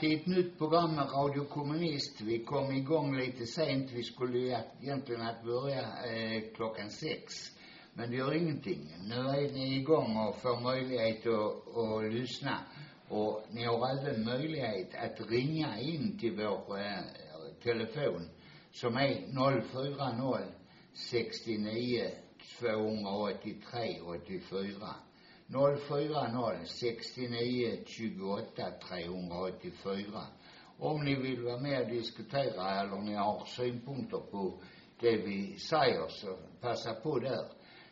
satte till ett nytt program med Radio Kommunist. Vi kom igång lite sent. Vi skulle ju egentligen att börja eh, klockan sex. Men det gör ingenting. Nu är ni igång och får möjlighet att, att lyssna. Och ni har även möjlighet att ringa in till vår eh, telefon som är 040 69 283 84. 040 69 28 384. Om ni vill vara med och diskutera eller ni har synpunkter på det vi säger så passa på där.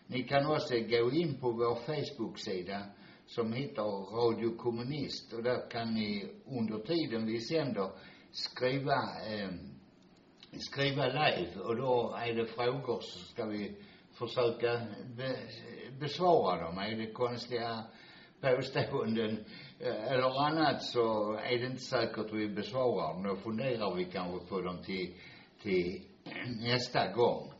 Ni kan också gå in på vår Facebook-sida som heter Radio Kommunist och där kan ni under tiden vi sänder skriva eh, skriva live och då är det frågor så ska vi försöka be, besvara dem. Är det konstiga påståenden eh, eller annat så är det inte säkert vi besvarar dem. Då funderar vi kanske på dem till, till nästa gång.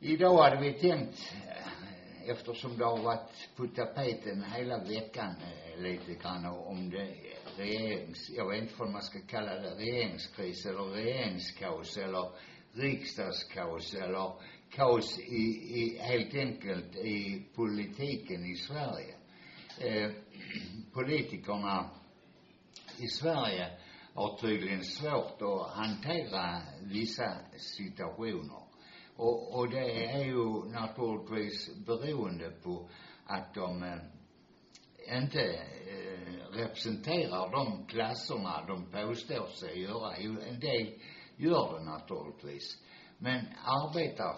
Idag hade vi tänkt, eh, eftersom det har varit på tapeten hela veckan eh, lite grann om det regerings, jag vet inte om man ska kalla det, regeringskris eller regeringskaos eller riksdagskaos eller kaos i, i helt enkelt i politiken i Sverige. Eh, politikerna i Sverige har tydligen svårt att hantera vissa situationer. Och, och det är ju naturligtvis beroende på att de eh, inte eh, representerar de klasserna de påstår sig göra. Jo, en del gör det naturligtvis. Men arbetar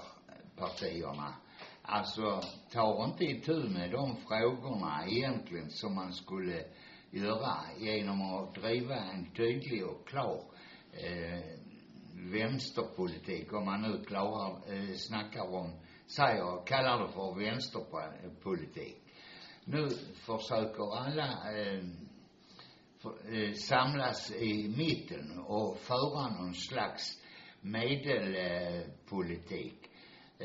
partierna, alltså tar inte itu med de frågorna egentligen som man skulle göra genom att driva en tydlig och klar eh, vänsterpolitik, om man nu klarar, eh, snackar om, säger, kallar det för vänsterpolitik. Nu försöker alla eh, för, eh, samlas i mitten och föra någon slags medelpolitik. Eh,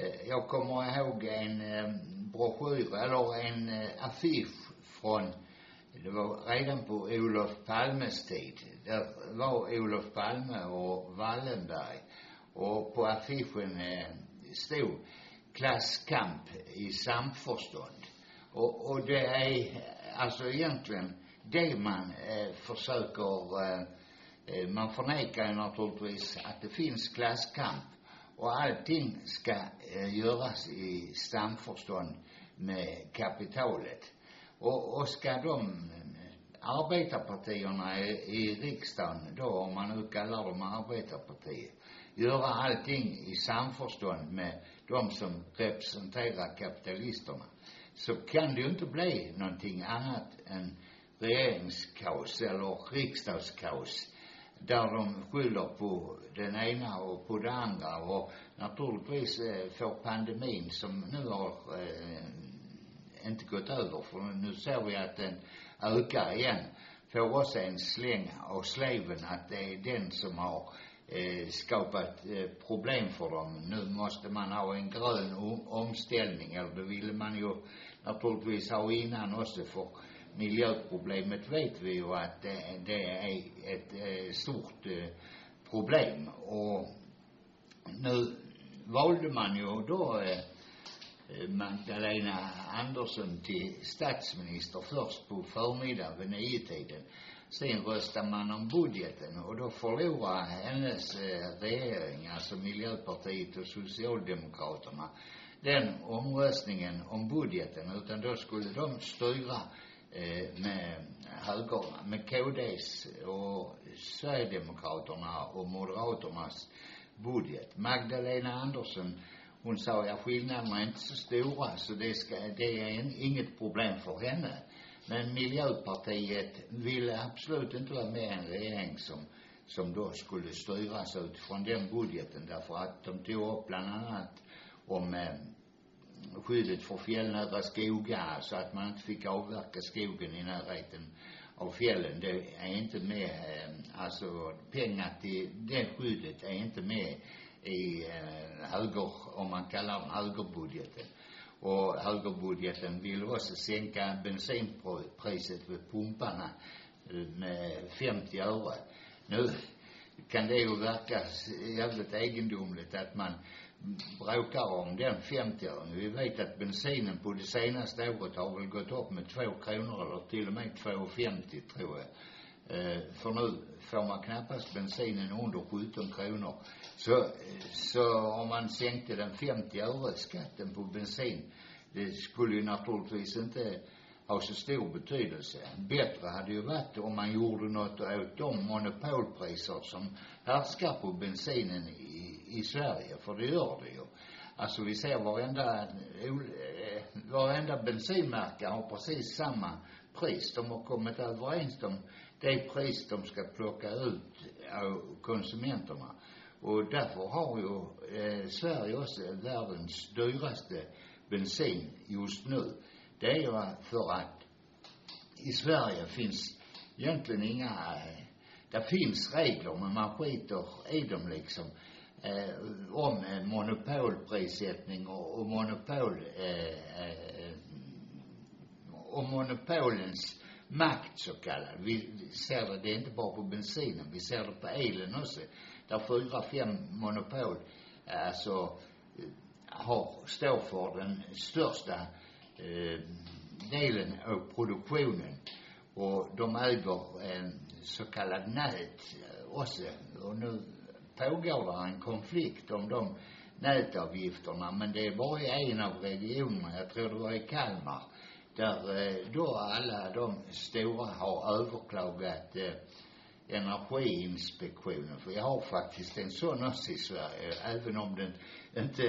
Eh, jag kommer ihåg en eh, broschyr, eller en eh, affisch från, det var redan på Olof Palmes tid. Där var Olof Palme och Wallenberg. Och på affischen stod klasskamp i samförstånd. Och, och det är alltså egentligen det man eh, försöker eh, eh, man förnekar ju naturligtvis att det finns klasskamp och allting ska eh, göras i samförstånd med kapitalet. Och, och ska de eh, arbetarpartierna i, i riksdagen då, om man nu kallar dem arbetarpartier, göra allting i samförstånd med de som representerar kapitalisterna, så kan det ju inte bli någonting annat än regeringskaos eller riksdagskaos där de skyller på den ena och på det andra och naturligtvis eh, får pandemin som nu har eh, inte gått över för nu ser vi att den ökar igen får också en släng av sleven att det är den som har eh, skapat eh, problem för dem. Nu måste man ha en grön omställning, eller det ville man ju naturligtvis ha innan också för miljöproblemet vet vi ju att det, det är ett eh, stort eh, problem och nu valde man ju då eh, Magdalena Andersson till statsminister först på förmiddagen vid niotiden. Sen röstade man om budgeten och då förlorade hennes regering, alltså Miljöpartiet och Socialdemokraterna, den omröstningen om budgeten utan då skulle de styra Eh, med höger, med KDs och Sverigedemokraterna och Moderaternas budget. Magdalena Andersson, hon sa ja skillnaderna är inte så stora så det ska, det är en, inget problem för henne. Men Miljöpartiet ville absolut inte vara med i en regering som, som då skulle styras utifrån den budgeten därför att de tog upp bland annat om eh, skyddet för fjällnära skogar så att man inte fick avverka skogen i närheten av fjällen. Det är inte med, eh, alltså pengar till det skyddet är inte med i eh, höger, om man kallar den högerbudgeten. Och högerbudgeten vill också sänka bensinpriset vid pumparna eh, med 50 öre. Nu kan det ju verka jävligt egendomligt att man bråkar om den 50 ören. Vi vet att bensinen på det senaste året har väl gått upp med två kronor eller till och med 2,50 tror jag. Eh, för nu får man knappast bensinen under 17 kronor. Så, så om man sänkte den 50 öre skatten på bensin, det skulle ju naturligtvis inte ha så stor betydelse. Bättre hade ju varit om man gjorde något åt de monopolpriser som härskar på bensinen i, i Sverige, för det gör det ju. Alltså vi ser varenda, eh, varenda bensinmärke har precis samma pris. De har kommit överens om det pris de ska plocka ut av konsumenterna. Och därför har ju eh, Sverige också världens dyraste bensin just nu. Det är ju för att i Sverige finns egentligen inga, eh, det finns regler men man skiter i dem liksom eh, om eh, monopolprissättning och, och monopol eh, eh, monopolens makt så kallad. Vi ser det, det är inte bara på bensinen, vi ser det på elen också. Där fyra, fem monopol eh, alltså eh, har, står för den största eh, delen av produktionen. Och de äger en så kallad nät också. Och nu pågår det en konflikt om de nätavgifterna men det är bara i en av regionerna, jag tror det var i Kalmar, där eh, då alla de stora har överklagat eh, Energiinspektionen. För jag har faktiskt en sån också i Sverige, även om den inte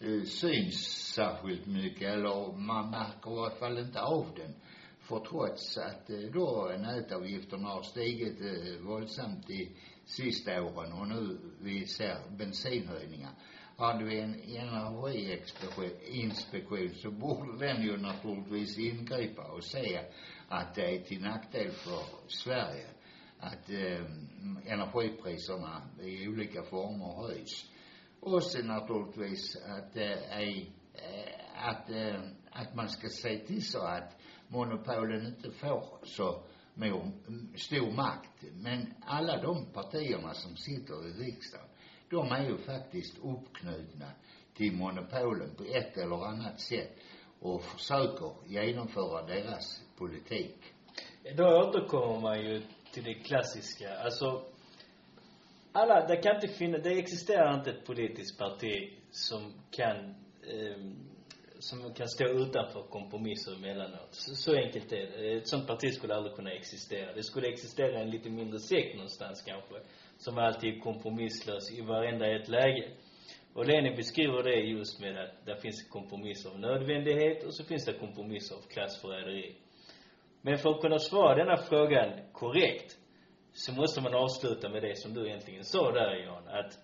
eh, syns särskilt mycket eller man märker i alla fall inte av den. För trots att eh, då nätavgifterna har stigit eh, våldsamt i sista åren och nu vi ser bensinhöjningar. Hade vi en energiinspektion så borde den ju naturligtvis ingripa och se att det är till nackdel för Sverige att eh, energipriserna i olika former höjs. Och sen naturligtvis att eh, det är, eh, att, eh, att man ska se till så att monopolen inte får så stor makt. Men alla de partierna som sitter i riksdagen, de är ju faktiskt uppknutna till monopolen på ett eller annat sätt och försöker genomföra deras politik. Då återkommer man ju till det klassiska. Alltså, alla, det kan inte finnas, det existerar inte ett politiskt parti som kan, eh, som kan stå utanför kompromisser emellanåt. Så, så enkelt är det. Ett sånt parti skulle aldrig kunna existera. Det skulle existera en lite mindre sekt någonstans kanske, som alltid är kompromisslös i varenda ett läge. Och Lenin beskriver det just med att det finns kompromisser av nödvändighet och så finns det kompromisser av klassförräderi. Men för att kunna svara denna frågan korrekt så måste man avsluta med det som du egentligen sa där Jan, att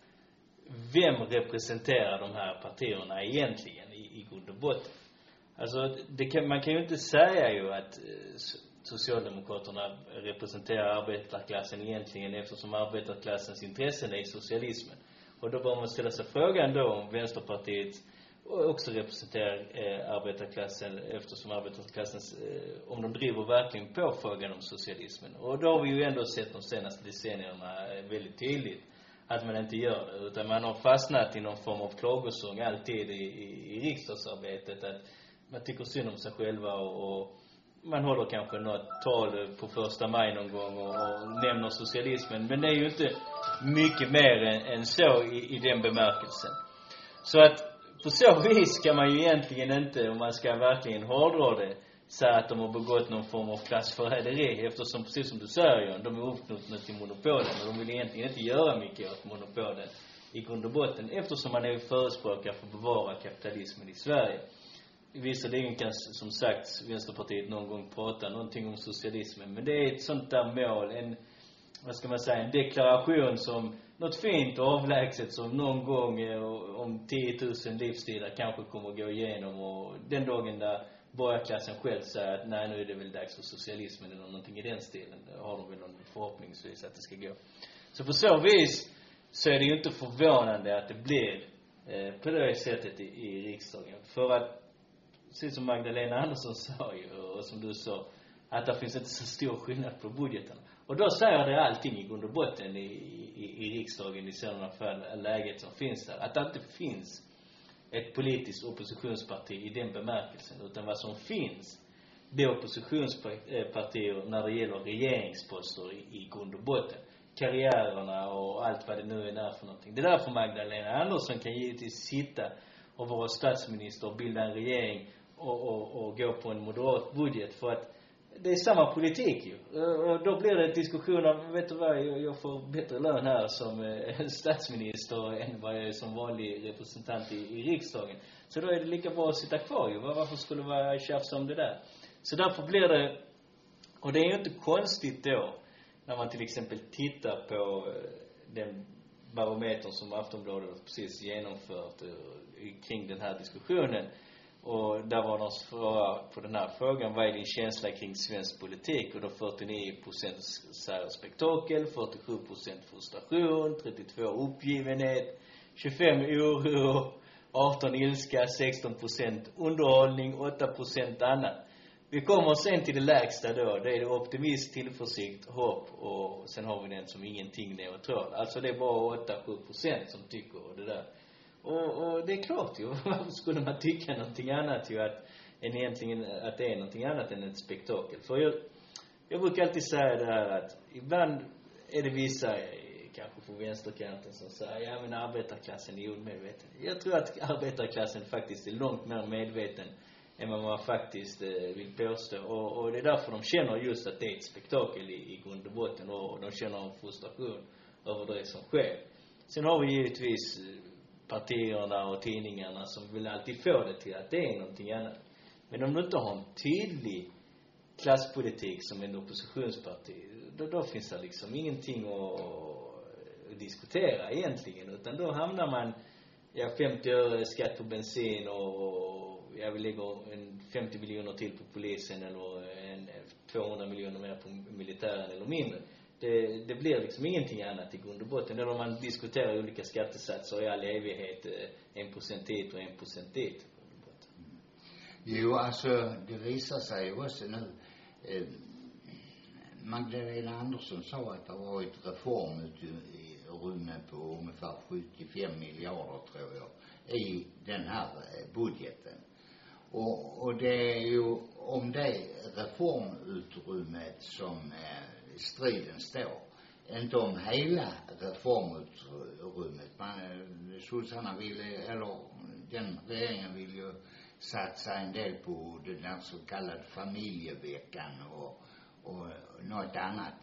vem representerar de här partierna egentligen i, i grund och botten? Alltså, det kan, man kan ju inte säga ju att eh, Socialdemokraterna representerar arbetarklassen egentligen eftersom arbetarklassens intressen är socialismen. Och då bör man ställa sig frågan då om Vänsterpartiet också representerar eh, arbetarklassen eftersom arbetarklassens, eh, om de driver verkligen på frågan om socialismen. Och då har vi ju ändå sett de senaste decennierna eh, väldigt tydligt att man inte gör det. Utan man har fastnat i någon form av klagosång alltid i, i, i riksdagsarbetet. Att man tycker synd om sig själva och, och man håller kanske något tal på första maj någon gång och, och nämner socialismen. Men det är ju inte mycket mer än, än så i, i den bemärkelsen. Så att på så vis kan man ju egentligen inte, om man ska verkligen hårdra det, säga att de har begått någon form av klassförräderi eftersom, precis som du säger John, de är uppknutna till monopolen och de vill egentligen inte göra mycket åt monopolen i grund och botten eftersom man är förespråkare för att bevara kapitalismen i Sverige. Visserligen kan som sagt Vänsterpartiet någon gång prata någonting om socialismen men det är ett sånt där mål, en, vad ska man säga, en deklaration som något fint och avlägset som någon gång eh, om 10 000 livsstilar kanske kommer att gå igenom och den dagen där borgarklassen själv säger att nej, nu är det väl dags för socialismen eller någonting i den stilen. Då har de väl någon förhoppningsvis att det ska gå. Så på så vis så är det ju inte förvånande att det blir eh, på det sättet i, i riksdagen. För att, precis som Magdalena Andersson sa ju, och som du sa, att det finns inte så stor skillnad på budgeten. Och då säger det allting i grund och botten i, i, i riksdagen i sådana fall, läget som finns där. Att det inte finns ett politiskt oppositionsparti i den bemärkelsen. Utan vad som finns, det är oppositionspartier när det gäller regeringsposter i, i grund och botten. Karriärerna och allt vad det nu är där för någonting. Det är därför Magdalena Andersson kan givetvis sitta och vara statsminister och bilda en regering och, och, och gå på en moderat budget. För att det är samma politik ju. Och då blir det diskussion om, vet du vad, jag får bättre lön här som eh, statsminister än vad jag är som vanlig representant i, i riksdagen. Så då är det lika bra att sitta kvar ju. Varför skulle det vara tjafs om det där? Så därför blir det, och det är ju inte konstigt då, när man till exempel tittar på eh, den barometern som Aftonbladet precis genomfört eh, kring den här diskussionen och där var de svara på den här frågan, vad är din känsla kring svensk politik? Och då 49 procent säger spektakel, 47 procent frustration, 32 uppgivenhet, 25 oro, 18 ilska, 16 procent underhållning, 8 procent annat. Vi kommer sen till det lägsta då. Det är optimism, tillförsikt, hopp och sen har vi den som ingenting neutral. Alltså det är bara 8-7 procent som tycker det där. Och, och det är klart ju. Varför skulle man tycka någonting annat ju att, än egentligen, att det är någonting annat än ett spektakel? För jag, jag brukar alltid säga det här att ibland är det vissa, eh, kanske på vänsterkanten, som säger ja men arbetarklassen är omedveten. Jag tror att arbetarklassen faktiskt är långt mer medveten än vad man faktiskt eh, vill påstå. Och, och det är därför de känner just att det är ett spektakel i, i grund och botten och de känner en frustration över det som sker. Sen har vi givetvis eh, partierna och tidningarna som vill alltid få det till att det är någonting annat. Men om du inte har en tydlig klasspolitik som en oppositionsparti, då, då finns det liksom ingenting att, att diskutera egentligen. Utan då hamnar man, ja 50 öre skatt på bensin och, ja vi lägger en 50 miljoner till på polisen eller en 200 miljoner mer på militären eller mindre det, det blir liksom ingenting annat i grund och botten. Eller om man diskuterar olika skattesatser i all evighet, eh, en procent hit och en procent dit. Jo, alltså det visar sig ju också nu. Eh, Magdalena Andersson sa att det har varit reformutrymme på ungefär 75 miljarder, tror jag, i den här eh, budgeten. Och, och det är ju om det reformutrymmet som eh, striden står. Inte om hela reformutrymmet. Man, eh, sossarna ville, eller den regeringen vill ju satsa en del på den där så kallade familjeveckan och, och något annat.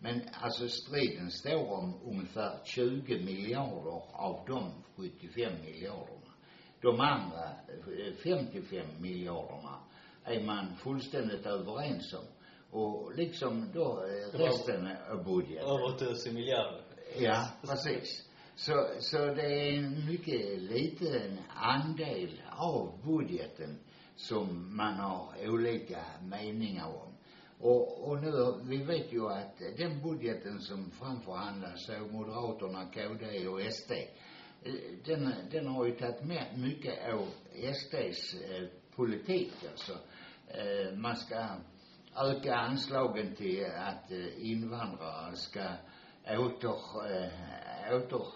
Men alltså striden står om ungefär 20 miljarder av de 75 miljarderna. De andra eh, 55 miljarderna är man fullständigt överens om och liksom då eh, resten av budgeten. Över tusen miljarder. Ja, precis. Så, så det är en mycket liten andel av budgeten som man har olika meningar om. Och, och nu, vi vet ju att den budgeten som framförhandlas av Moderaterna, KD och SD, eh, den, den har ju tagit med mycket av SDs eh, politik alltså. Eh, man ska öka anslagen till att invandrare ska åter, åter,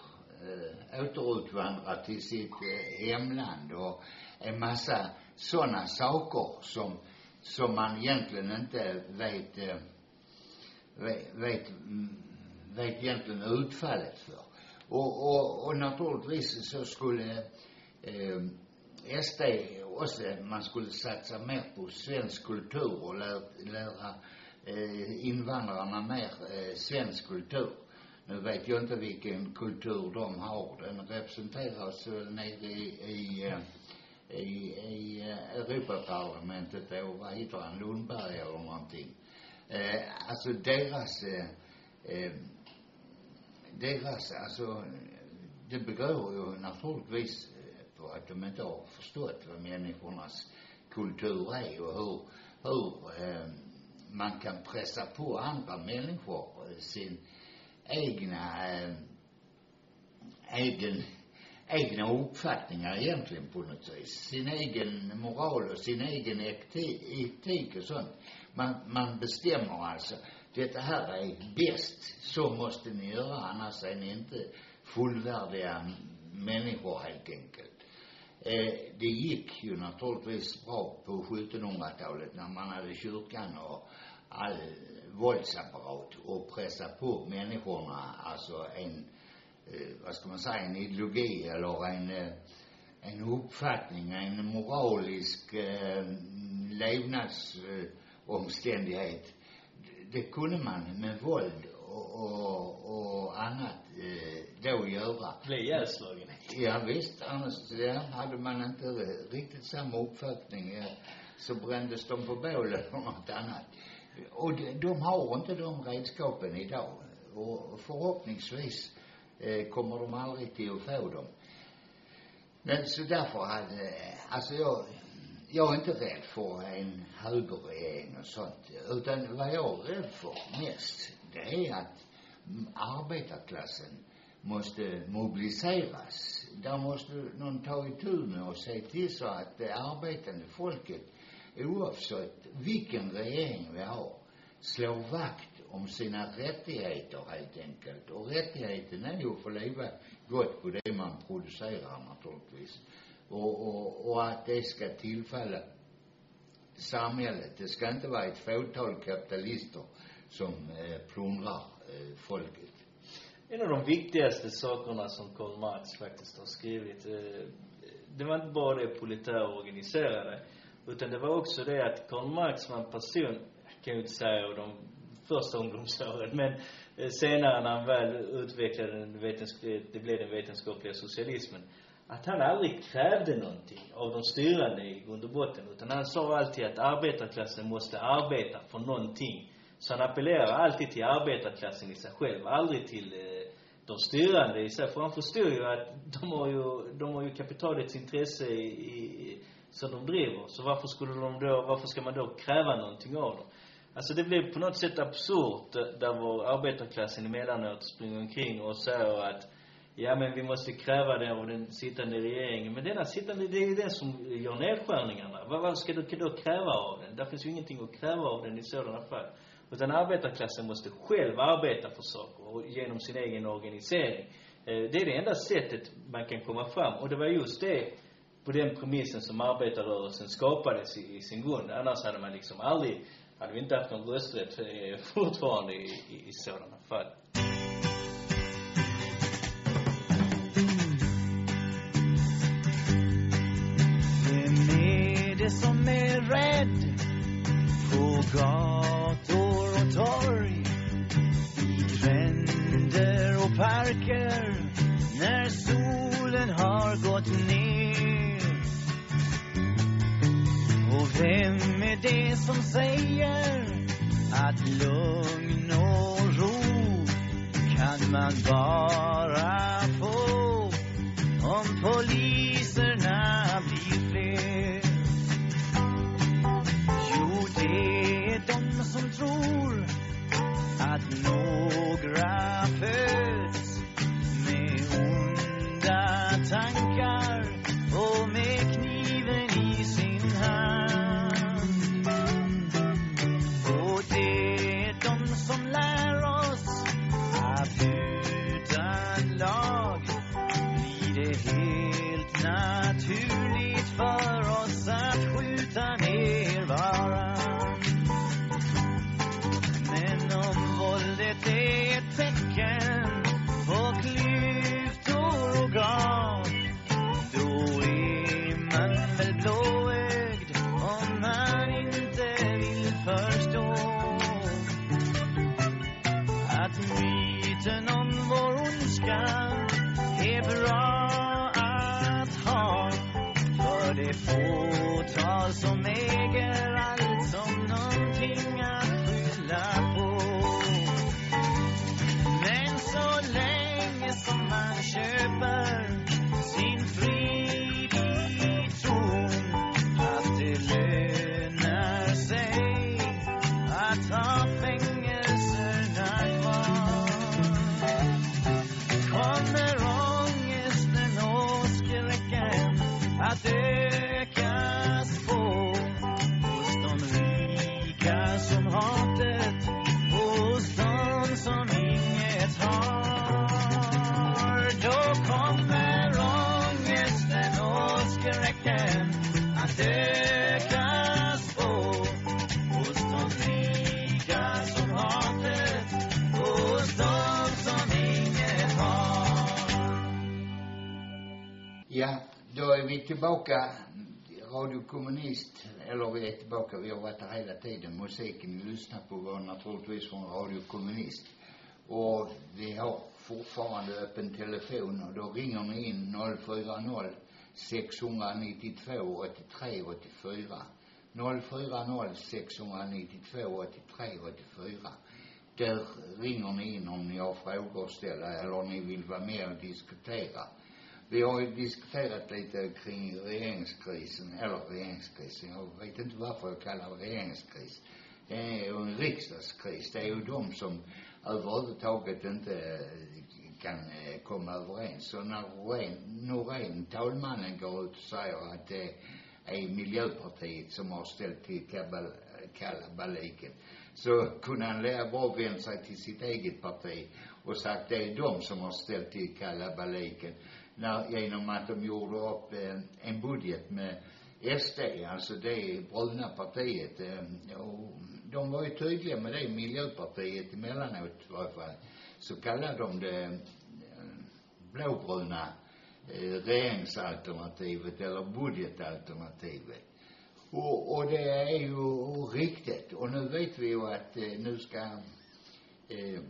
återutvandra till sitt hemland och en massa sådana saker som, som man egentligen inte vet, vet, vet, vet egentligen utfallet för. Och, och, och naturligtvis så skulle eh, SD också, man skulle satsa mer på svensk kultur och lära, lära eh, invandrarna mer eh, svensk kultur. Nu vet jag inte vilken kultur de har. Den representeras väl nere i, i, eh, i, i eh, Europaparlamentet då, vad heter han, Lundberg eller någonting. Eh, alltså deras, eh, eh deras, alltså, det begår ju naturligtvis och att de inte har förstått vad människornas kultur är och hur, hur eh, man kan pressa på andra människor eh, sin egna, eh, egen, egna uppfattningar egentligen på något vis. Sin egen moral och sin egen etik och sånt. Man, man bestämmer alltså, detta här är bäst, så måste ni göra, annars är ni inte fullvärdiga människor helt enkelt. Eh, det gick ju naturligtvis bra på 1700-talet när man hade kyrkan och all våldsapparat och pressa på människorna alltså en, eh, vad ska man säga, en ideologi eller en, eh, en uppfattning, en moralisk eh, levnadsomständighet. Det kunde man med våld och, och, och annat eh, då göra. Bli ihjälslagen. Ja visst, annars ja, hade man inte riktigt samma uppfattning eh, så brändes de på bål eller något annat. Och de, de har inte de redskapen idag. Och förhoppningsvis eh, kommer de aldrig till att få dem. Men så därför hade, alltså jag, jag är inte rädd för en högerregering och sånt. Utan vad jag är rädd för mest, det är att arbetarklassen måste mobiliseras. Där måste någon ta itu med och se till så att det arbetande folket, oavsett vilken regering vi har, slår vakt om sina rättigheter helt enkelt. Och rättigheten är ju att få leva gott på det man producerar naturligtvis. Och, och, och att det ska tillfalla samhället. Det ska inte vara ett fåtal kapitalister som eh, plundrar Eh, folket. En av de viktigaste sakerna som Karl Marx faktiskt har skrivit, eh, det var inte bara det politära organiserade, utan det var också det att Karl Marx var en person, jag kan ju inte säga de första ungdomsåren, men eh, senare när han väl utvecklade den vetenskapliga, det blev den vetenskapliga socialismen, att han aldrig krävde någonting av de styrande i grund och botten, utan han sa alltid att arbetarklassen måste arbeta för någonting. Så han appellerar alltid till arbetarklassen i sig själv, aldrig till eh, de styrande i sig. För han förstår ju att de har ju, de har ju kapitalets intresse i, i, som de driver. Så varför skulle de då, varför ska man då kräva någonting av dem? Alltså det blir på något sätt absurt där- där vår arbetarklassen emellanåt springer omkring och säger att ja men vi måste kräva det av den sittande regeringen. Men denna sittande, det är ju den som gör nedskärningarna. Vad, vad ska du då kräva av den? Där finns ju ingenting att kräva av den i sådana fall. Utan arbetarklassen måste själv arbeta för saker och genom sin egen organisering. Eh, det är det enda sättet man kan komma fram. Och det var just det, på den premissen som arbetarrörelsen skapades i, i sin grund. Annars hade man liksom aldrig, hade vi inte haft någon rösträtt eh, fortfarande i, i, i sådana fall. Vem är det som är rädd på gator torg? I gränder och parker när solen har gått ner? Och vem är det som säger att lugn och ro kan man bara få om poliserna blir fler. Jo, det är de som tror några föds med onda tankar är tillbaka. Radio Kommunist, eller vi är tillbaka, vi har varit här hela tiden. Musiken ni lyssnar på var naturligtvis från Radio Kommunist. Och vi har fortfarande öppen telefon och då ringer ni in 040 692 83 84. 040 692 83 84. Där ringer ni in om ni har frågor att ställa eller om ni vill vara med och diskutera. Vi har ju diskuterat lite kring regeringskrisen, eller regeringskrisen, jag vet inte varför jag kallar det regeringskris. Det är ju en riksdagskris. Det är ju de som överhuvudtaget inte eh, kan eh, komma överens. Så när Norén, Norén, talmannen, går ut och säger att det är Miljöpartiet som har ställt till kabal, kalabaliken, så kunde han lika bra vänt sig till sitt eget parti och sagt det är de som har ställt till kalabaliken när, genom att de gjorde upp eh, en budget med SD, alltså det bruna partiet. Eh, och de var ju tydliga med det, Miljöpartiet emellanåt i varje fall. Så kallade de det eh, blåbruna eh, regeringsalternativet eller budgetalternativet. Och, och det är ju riktigt. Och nu vet vi ju att eh, nu ska eh,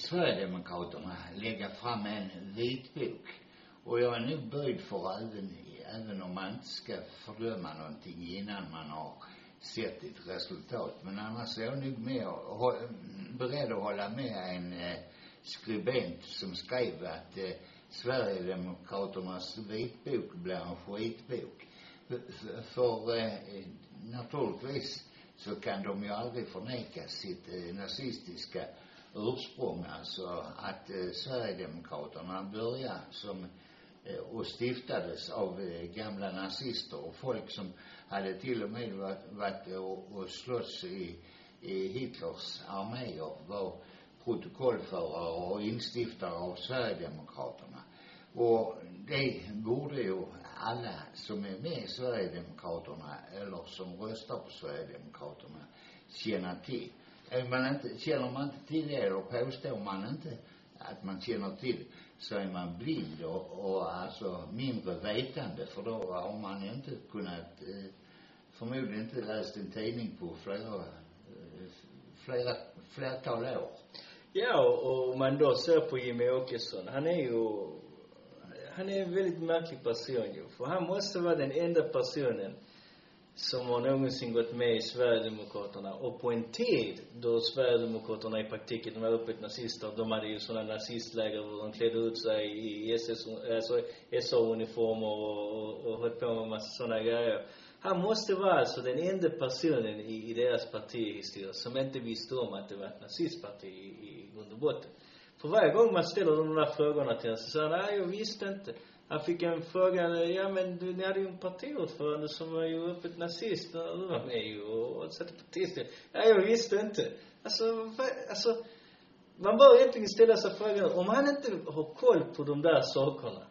Sverigedemokraterna lägga fram en vitbok. Och jag är nog böjd för även, även om man inte ska fördöma någonting innan man har sett ett resultat. Men annars är jag nog med och, beredd att hålla med en eh, skribent som skrev att eh, Sverigedemokraternas vitbok blir en skitbok. För, för, för eh, naturligtvis så kan de ju aldrig förneka sitt eh, nazistiska ursprung, alltså att eh, Sverigedemokraterna började som eh, och stiftades av eh, gamla nazister och folk som hade till och med varit, varit eh, och, och slåss i, i Hitlers arméer var protokollförare och instiftare av Sverigedemokraterna. Och det borde ju alla som är med i Sverigedemokraterna eller som röstar på Sverigedemokraterna känna till. Är man inte, känner man inte till det eller påstår man inte att man känner till så är man blind och, och alltså mindre vetande för då har man inte kunnat eh, förmodligen inte läst en tidning på flera, eh, flera, flertal år. Ja, och om man då ser på Jimmy Åkesson, han är ju, han är en väldigt märklig person ju. För han måste vara den enda personen som har någonsin gått med i Sverigedemokraterna. Och på en tid då Sverigedemokraterna i praktiken var öppet nazister, de hade ju sådana nazistläger där de klädde ut sig i SS, alltså SA-uniformer och, och, och höll på med massa sådana grejer. Han måste vara alltså den enda personen i, i deras partihistoria som inte visste om att det var ett nazistparti i, i grund och botten. För varje gång man ställer de där frågorna till honom så säger han, nej jag visste inte. Han fick en fråga, ja men du, ni hade ju en partiordförande som var ju öppet nazist när du var med ju och, och satte partistöd. Ja, jag visste inte. Alltså, vad, alltså, man bör egentligen ställa sig frågan, om han inte har koll på de där sakerna,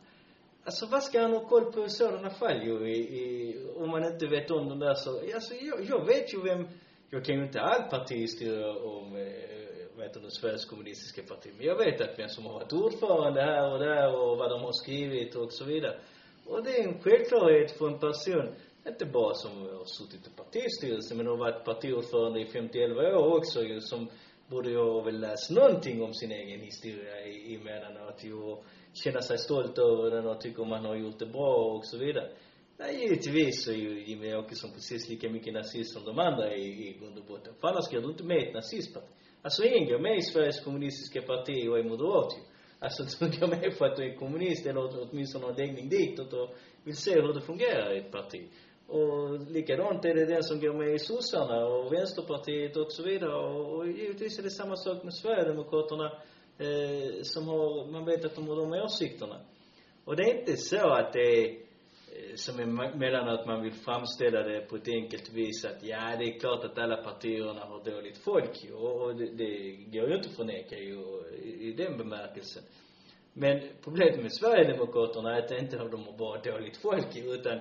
alltså vad ska han ha koll på i sådana fall ju, i, i, om man inte vet om de där sakerna? alltså jag, jag vet ju vem, jag kan ju inte all partihistoria om, eh, vad heter det, Sveriges kommunistiska parti, men jag vet att vem som har varit ordförande här och där och vad de har skrivit och så vidare. Och det är en självklarhet för en person, inte bara som har suttit i partistyrelsen, men har varit partiordförande i 51 år också ju, som borde ju ha väl läst någonting om sin egen historia i, emellanåt ju och känna sig stolt över den och tycka man har gjort det bra och så vidare. Nej, givetvis så är ju Jimmie Åkesson precis lika mycket nazist som de andra i, i grund och botten. För annars går du inte med i ett nazistparti. Alltså ingen går med i Sveriges kommunistiska parti och är moderat ju. Alltså du går med för att du är kommunist eller åtminstone har läggning ditåt och vill se hur det fungerar i ett parti. Och likadant är det den som går med i sossarna och vänsterpartiet och så vidare. Och, och givetvis är det samma sak med Sverigedemokraterna eh, som har, man vet att de har de åsikterna. Och det är inte så att det är eh, som emellanåt man vill framställa det på ett enkelt vis att ja, det är klart att alla partierna har dåligt folk ju. Och, det, det går ju inte att förneka ju i, i den bemärkelsen. Men problemet med Sverigedemokraterna är att det inte de har bara dåligt folk ju, utan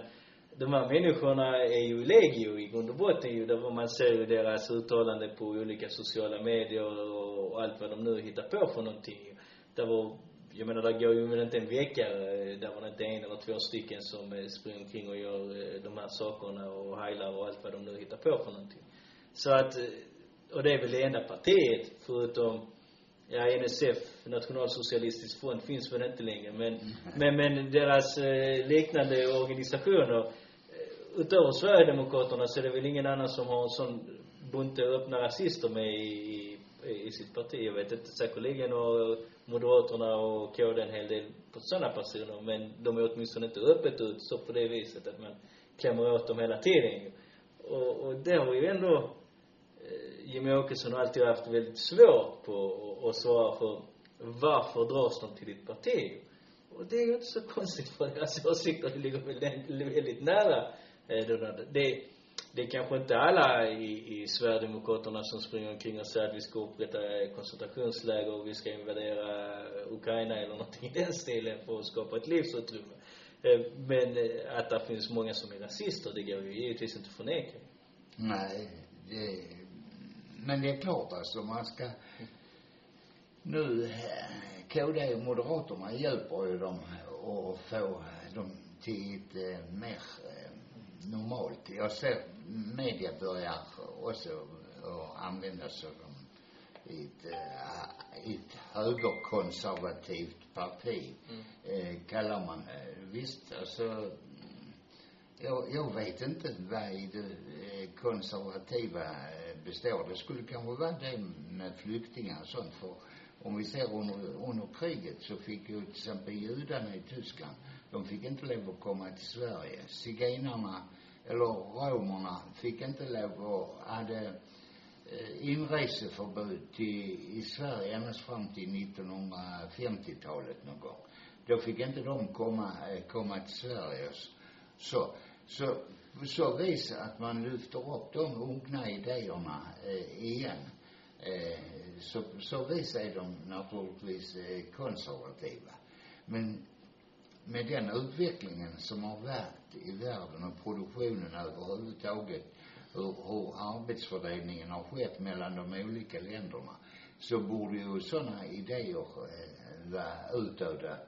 de här människorna är ju legio i grund och botten ju, där man ser ju deras uttalanden på olika sociala medier och, och allt vad de nu hittar på för någonting ju. Där var, jag menar, där går ju inte en vecka eh, där det inte en eller två stycken som eh, springer omkring och gör eh, de här sakerna och heilar och allt vad de nu hittar på för någonting. Så att, och det är väl det enda partiet, förutom ja, NSF, Nationalsocialistisk front, finns väl inte längre, men, men, men deras eh, liknande organisationer utöver Sverigedemokraterna så är det väl ingen annan som har en sån bunte öppna rasister med i, i, i sitt parti. Jag vet inte, säkerligen och Moderaterna och KD en hel del på sådana personer, men de är åtminstone inte öppet ut så på det viset att man klämmer åt dem hela tiden och, och det har ju ändå eh, Jimmie Åkesson alltid haft väldigt svårt på att svara för varför dras de till ditt parti? Och det är ju inte så konstigt för deras åsikter ligger väldigt, väldigt nära Eh, det, det är kanske inte alla i, i Sverigedemokraterna som springer omkring och säger att vi ska upprätta koncentrationsläger och vi ska invadera Ukraina eller någonting i den stilen för att skapa ett livsutrymme. Eh, men eh, att det finns många som är rasister, det går ju givetvis inte att förneka. Nej, det, men det är klart alltså, man ska nu, eh, KD och Moderaterna hjälper ju dem att få dem till ett mer normalt. Jag ser media börjar också att använda sig i ett, äh, ett högerkonservativt parti, mm. eh, kallar man. Visst, alltså, jag, jag vet inte vad i det eh, konservativa består. Det skulle kanske vara det med flyktingar och sånt, för om vi ser under, under kriget så fick ju till exempel judarna i Tyskland, de fick inte lov att komma till Sverige. Zigenarna eller romerna fick inte lov att, hade eh, inreseförbud till, i Sverige ända fram till 1950-talet någon gång. Då fick inte de komma, eh, komma till Sverige. Så, så, på så vis att man lyfter upp de unga idéerna eh, igen. Eh, så, så vis är de naturligtvis eh, konservativa. Men med den utvecklingen som har varit i världen och produktionen överhuvudtaget, hur, hur arbetsfördelningen har skett mellan de olika länderna, så borde ju sådana idéer eh, vara utdöda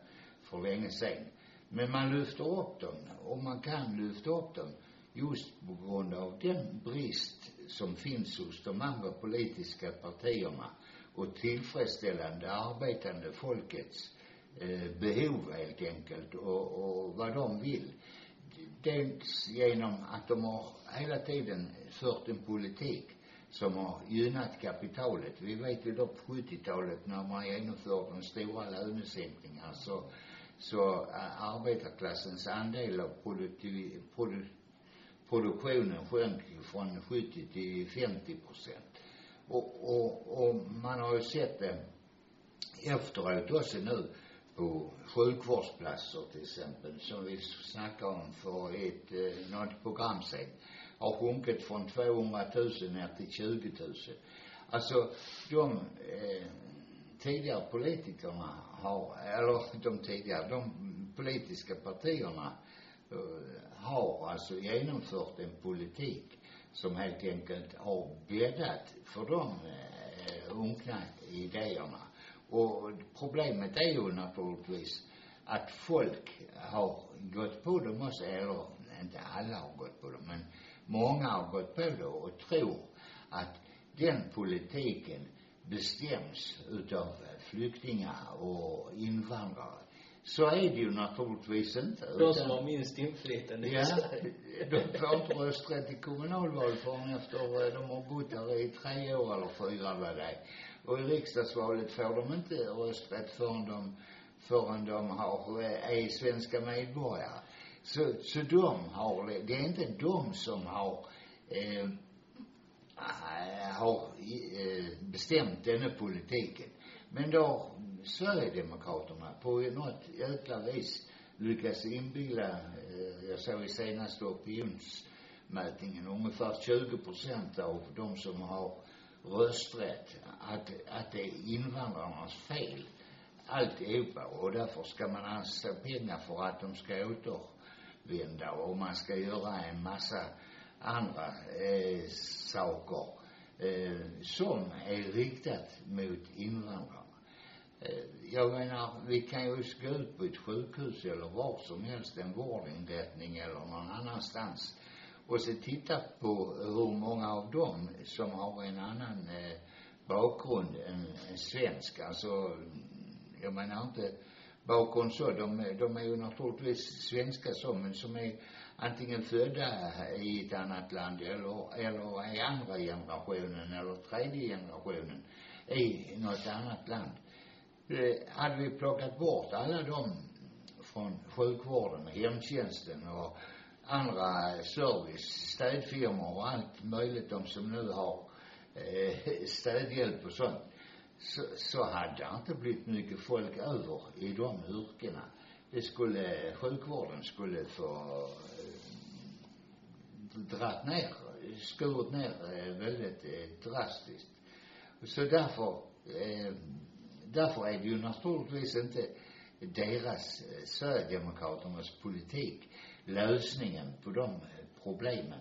för länge sedan. Men man lyfter upp dem, och man kan lyfta upp dem just på grund av den brist som finns hos de andra politiska partierna och tillfredsställande arbetande folkets eh, behov helt enkelt och, och vad de vill. Dels genom att de har hela tiden fört en politik som har gynnat kapitalet. Vi vet ju då på 70-talet när man genomförde de stora lönesänkningarna så, så eh, arbetarklassens andel av produktiv, produ, produktionen sjönk från 70 till 50 procent. Och, och, och man har ju sett det efteråt också nu på sjukvårdsplatser till exempel, som vi snackade om för ett, eh, något program sen, har sjunkit från 200 000 ner till 20 000. Alltså, de eh, tidigare politikerna har, eller de tidigare, de politiska partierna eh, har alltså genomfört en politik som helt enkelt har bäddat för de eh, unkna idéerna och problemet är ju naturligtvis att folk har gått på dem också, eller inte alla har gått på dem, men många har gått på det och tror att den politiken bestäms utav flyktingar och invandrare. Så är det ju naturligtvis inte. De som har minst inflytande Ja, de får inte rösträtt i kommunalval förrän efter eh, de har bott där i tre år eller fyra vad det är. Och i riksdagsvalet får de inte rösträtt förrän de, förrän de har, eh, är svenska medborgare. Så, så de har, det det är inte de som har, eh, eh har eh, bestämt denna politiken. Men då har Sverigedemokraterna på något jäkla vis lyckats inbilla, eh, jag såg i senaste opinionsmätningen, ungefär 20 procent av de som har rösträtt, att, att det är invandrarnas fel alltihopa och därför ska man anslå pengar för att de ska återvända och man ska göra en massa andra eh, saker eh, som är riktat mot invandrarna. Eh, jag menar, vi kan ju gå ut på ett sjukhus eller var som helst, en vårdinrättning eller någon annanstans och så titta på hur många av dem som har en annan eh, bakgrund än, än svensk. Alltså, jag menar inte bakgrund så, de, de är ju naturligtvis svenska så, men som är antingen födda i ett annat land eller, eller är andra generationen eller tredje generationen i något annat land. Eh, hade vi plockat bort alla dem från sjukvården, hemtjänsten och andra service, städfirmor och allt möjligt, de som nu har eh, städhjälp och sånt, så, så hade det inte blivit mycket folk över i de yrkena. Det skulle, sjukvården skulle få eh, dratt ner, skurit ner eh, väldigt eh, drastiskt. Så därför, eh, därför är det ju naturligtvis inte deras, eh, Sverigedemokraternas politik lösningen på de problemen.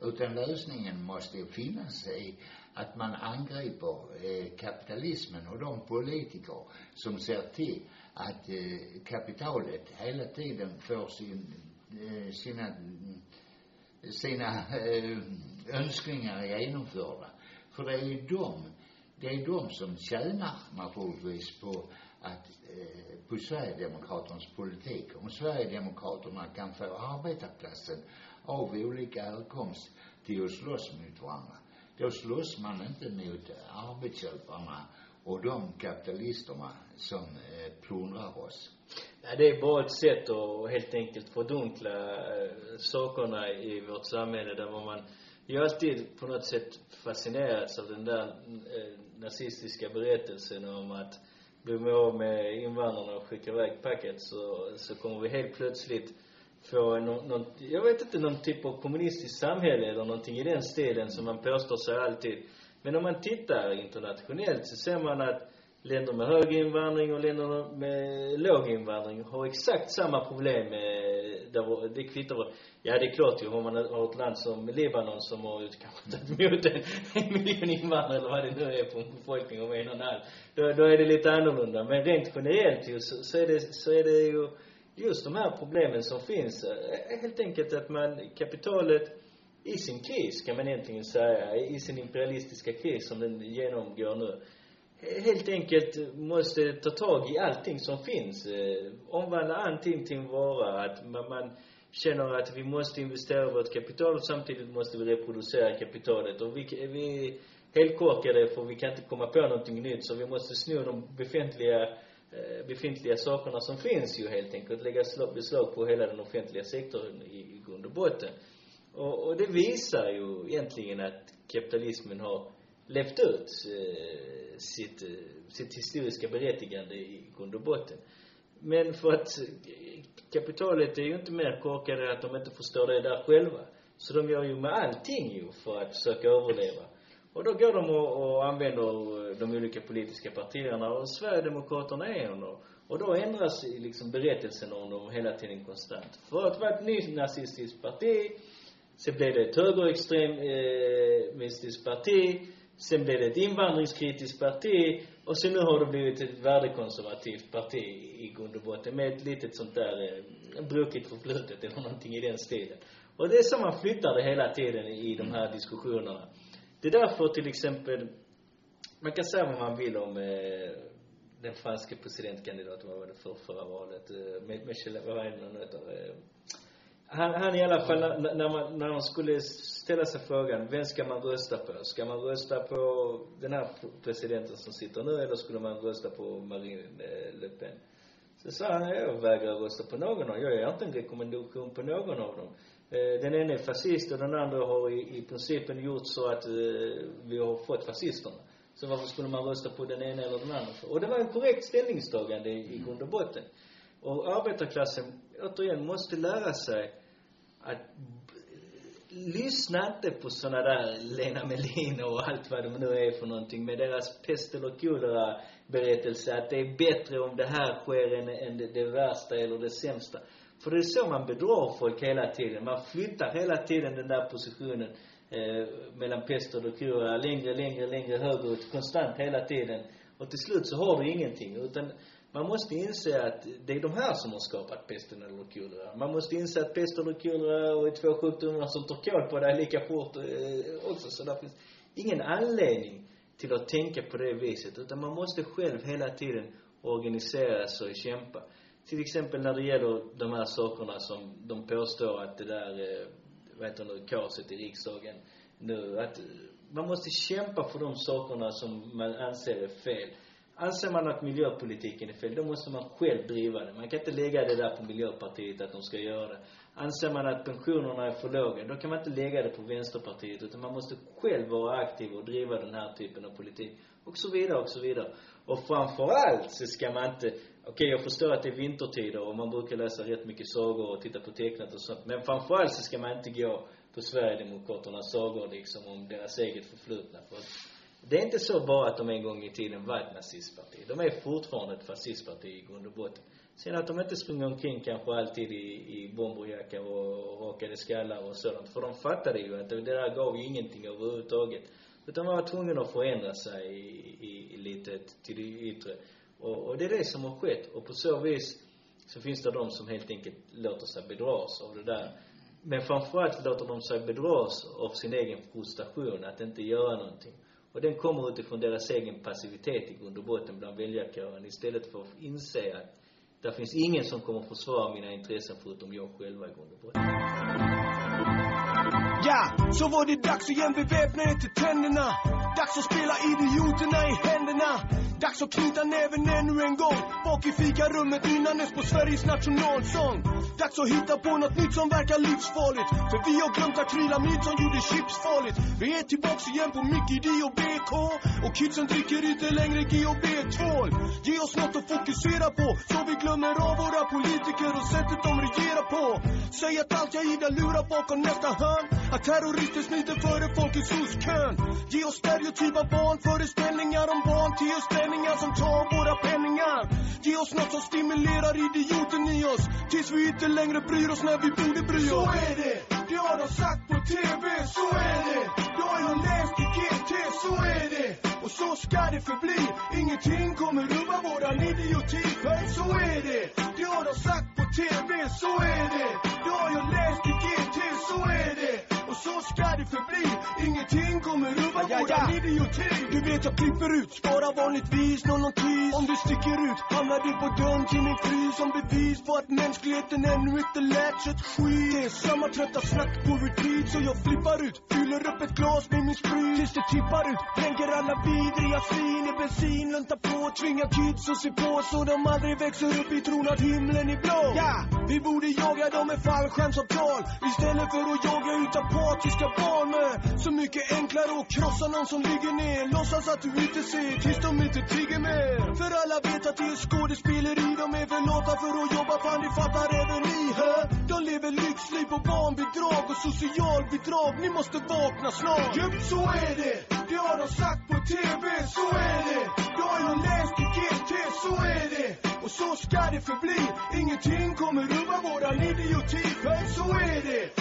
Utan lösningen måste finnas i att man angriper eh, kapitalismen och de politiker som ser till att eh, kapitalet hela tiden får sin, eh, sina, sina eh, önskningar genomförda. För det är ju de, det är de som tjänar naturligtvis på att, Eh, på Sverigedemokraternas politik. Om Sverigedemokraterna kan få arbetarklassen av olika härkomst till att slåss mot varandra, då slåss man inte mot arbetsköparna och de kapitalisterna som eh, plundrar oss. Ja, det är bara ett sätt att helt enkelt fördunkla eh, sakerna i vårt samhälle där man jag har alltid på något sätt fascinerats av den där eh, nazistiska berättelsen om att blir vi av med invandrarna och skickar iväg packet så, så kommer vi helt plötsligt få någon, någon, jag vet inte, någon typ av kommunistiskt samhälle eller någonting i den stilen som man påstår sig alltid. Men om man tittar internationellt så ser man att länder med hög invandring och länder med låg invandring har exakt samma problem med, där det kvittar Ja, det är klart ju, om man har ett land som Libanon som har kanske tagit emot en, en miljon invandrare eller vad det nu är på en befolkning om en och en halv. Då, då är det lite annorlunda. Men rent generellt ju så, så är det, så är det ju just de här problemen som finns. Eh, helt enkelt att man, kapitalet i sin kris kan man egentligen säga, i sin imperialistiska kris som den genomgår nu eh, helt enkelt måste ta tag i allting som finns. Eh, omvandla allting till en vara. Att man, man känner att vi måste investera vårt kapital och samtidigt måste vi reproducera kapitalet. Och vi, vi är helt korkade för vi kan inte komma på någonting nytt så vi måste sno de befintliga eh, befintliga sakerna som finns ju helt enkelt. Lägga beslag på hela den offentliga sektorn i, i grund och botten. Och, och det visar ju egentligen att kapitalismen har levt ut eh, sitt, eh, sitt historiska berättigande i grund och botten. Men för att kapitalet är ju inte mer korkade att de inte förstår det där själva. Så de gör ju med allting ju för att försöka överleva. Och då går de och, och använder de olika politiska partierna och Sverigedemokraterna är en och, och då ändras liksom berättelsen om dem hela tiden konstant. För att vara ett nynazistiskt parti, sen blev det ett högerextremistiskt parti, sen blev det ett invandringskritiskt parti och sen nu har det blivit ett värdekonservativt parti i grund och botten med ett litet sånt där eh, brokigt förflutet eller någonting i den stilen. Och det är så man flyttar det hela tiden i de här diskussionerna. Det är därför till exempel man kan säga vad man vill om eh, den franske presidentkandidaten, vad var det för förra valet? Eh, Michel, vad var det? Eh, han, han i alla fall, när, när man, när man skulle ställa sig frågan, vem ska man rösta på? Ska man rösta på den här presidenten som sitter nu eller skulle man rösta på Marine eh, Le Pen? Så sa han, jag vägrar rösta på någon av dem. Jag ger inte en rekommendation på någon av dem. Eh, den ene är fascist och den andra har i, i principen gjort så att eh, vi har fått fascisterna. Så varför skulle man rösta på den ena eller den andra för? Och det var en korrekt ställningstagande i grund och botten. Och arbetarklassen, återigen, måste lära sig att lyssna inte på såna där Lena Melin och allt vad de nu är för någonting med deras pest eller kolera berättelse att det är bättre om det här sker än, än det, det värsta eller det sämsta. För det är så man bedrar folk hela tiden. Man flyttar hela tiden den där positionen eh, mellan pest och kolera längre, längre, längre högerut konstant hela tiden. Och till slut så har du ingenting. Utan man måste inse att det är de här som har skapat pesten eller kolera. Man måste inse att pest eller kolera och är två sjukdomar som tar kål på dig lika fort eh, också. Så där finns ingen anledning till att tänka på det viset. Utan man måste själv hela tiden organisera sig och kämpa. Till exempel när det gäller de här sakerna som de påstår att det där, eh, vad heter det, kaoset i riksdagen nu, att man måste kämpa för de sakerna som man anser är fel. Anser man att miljöpolitiken är fel, då måste man själv driva det. Man kan inte lägga det där på Miljöpartiet att de ska göra det. Anser man att pensionerna är för låga, då kan man inte lägga det på Vänsterpartiet, utan man måste själv vara aktiv och driva den här typen av politik. Och så vidare, och så vidare. Och framför allt så ska man inte, okej okay, jag förstår att det är vintertider och man brukar läsa rätt mycket sagor och titta på tecknat och sånt. Men framför allt så ska man inte gå på Sverigedemokraternas sagor liksom om deras eget förflutna. För att det är inte så bara att de en gång i tiden var ett nazistparti. De är fortfarande ett fascistparti i grund och botten. Sen att de inte springer omkring kanske alltid i, i bomberjacka och rakade skallar och sådant. För de fattade ju att det där gav ju ingenting överhuvudtaget. Utan man var tvungen att förändra sig i, i, i lite till det yttre. Och, och det är det som har skett. Och på så vis så finns det de som helt enkelt låter sig bedras av det där. Men framförallt låter de sig bedras av sin egen frustration att inte göra någonting. Och den kommer utifrån deras egen passivitet i grund och botten bland väljarkåren istället för att inse att det finns ingen som kommer försvara mina intressen förutom jag själva i grund och botten. Ja, så var det dags igen beväpna er till tänderna. Dags att spela idioterna i händerna. Dags att knyta näven ännu en gång. Bak i fikarummet nynnandes på Sveriges nationalsång. Dags att hitta på något nytt som verkar livsfarligt. För vi har glömt akrylamid som gjorde chips farligt. Vi är tillbaks igen på Mickey D och BK Och kidsen dricker inte längre G och B-tvål Ge oss något att fokusera på Så vi glömmer av våra politiker och sättet de regerar på. Säg att allt jag gillar lurar bakom nästa hörn. Att terrorister smiter före folk i soskön. Ge oss stereotypa barnföreställningar om barn till oss ställningar som tar våra penningar. Ge oss något som stimulerar idioten i oss Tills vi inte längre bryr oss när vi borde bry oss. Så är det, det har de sagt på TV, så är det. Det har jag läst i GT, så är det. Och så ska det förbli. Ingenting kommer rubba våran idioti. Så är det, det har de sagt på TV, så är det. Det har jag läst i ska det förbli. Ingenting kommer rubba ja, ja, våran idioti Du vet jag klipper ut, sparar vanligtvis någon notis. Om du sticker ut hamnar du på dörren till min fru Som bevis på att mänskligheten ännu inte lärt sig ett skit. Det är samma trötta snack på repeat Så jag flippar ut, fyller upp ett glas med min sprit. Tills det tippar ut, dränker alla vidriga svin i bensin. Luntar på, tvingar kids att se på Så de aldrig växer upp i tron att himlen är blå. Ja, vi borde jaga dem med fallskärmsavtal Istället för att jaga ut svenska barn med. Så mycket enklare att krossa någon som ligger ner. Låtsas att du inte ser tills de inte tigger mer. För alla vet att det är skådespeleri De är väl låta för att jobba, fan det fattar även ni hä? De lever lyxliv på barnbidrag och socialbidrag. Ni måste vakna snart. Jupp, så är det. Det har de sagt på TV, så är det. Det har jag läst i GT, så är det. Och så ska det förbli. Ingenting kommer rubba våran idioti För så är det.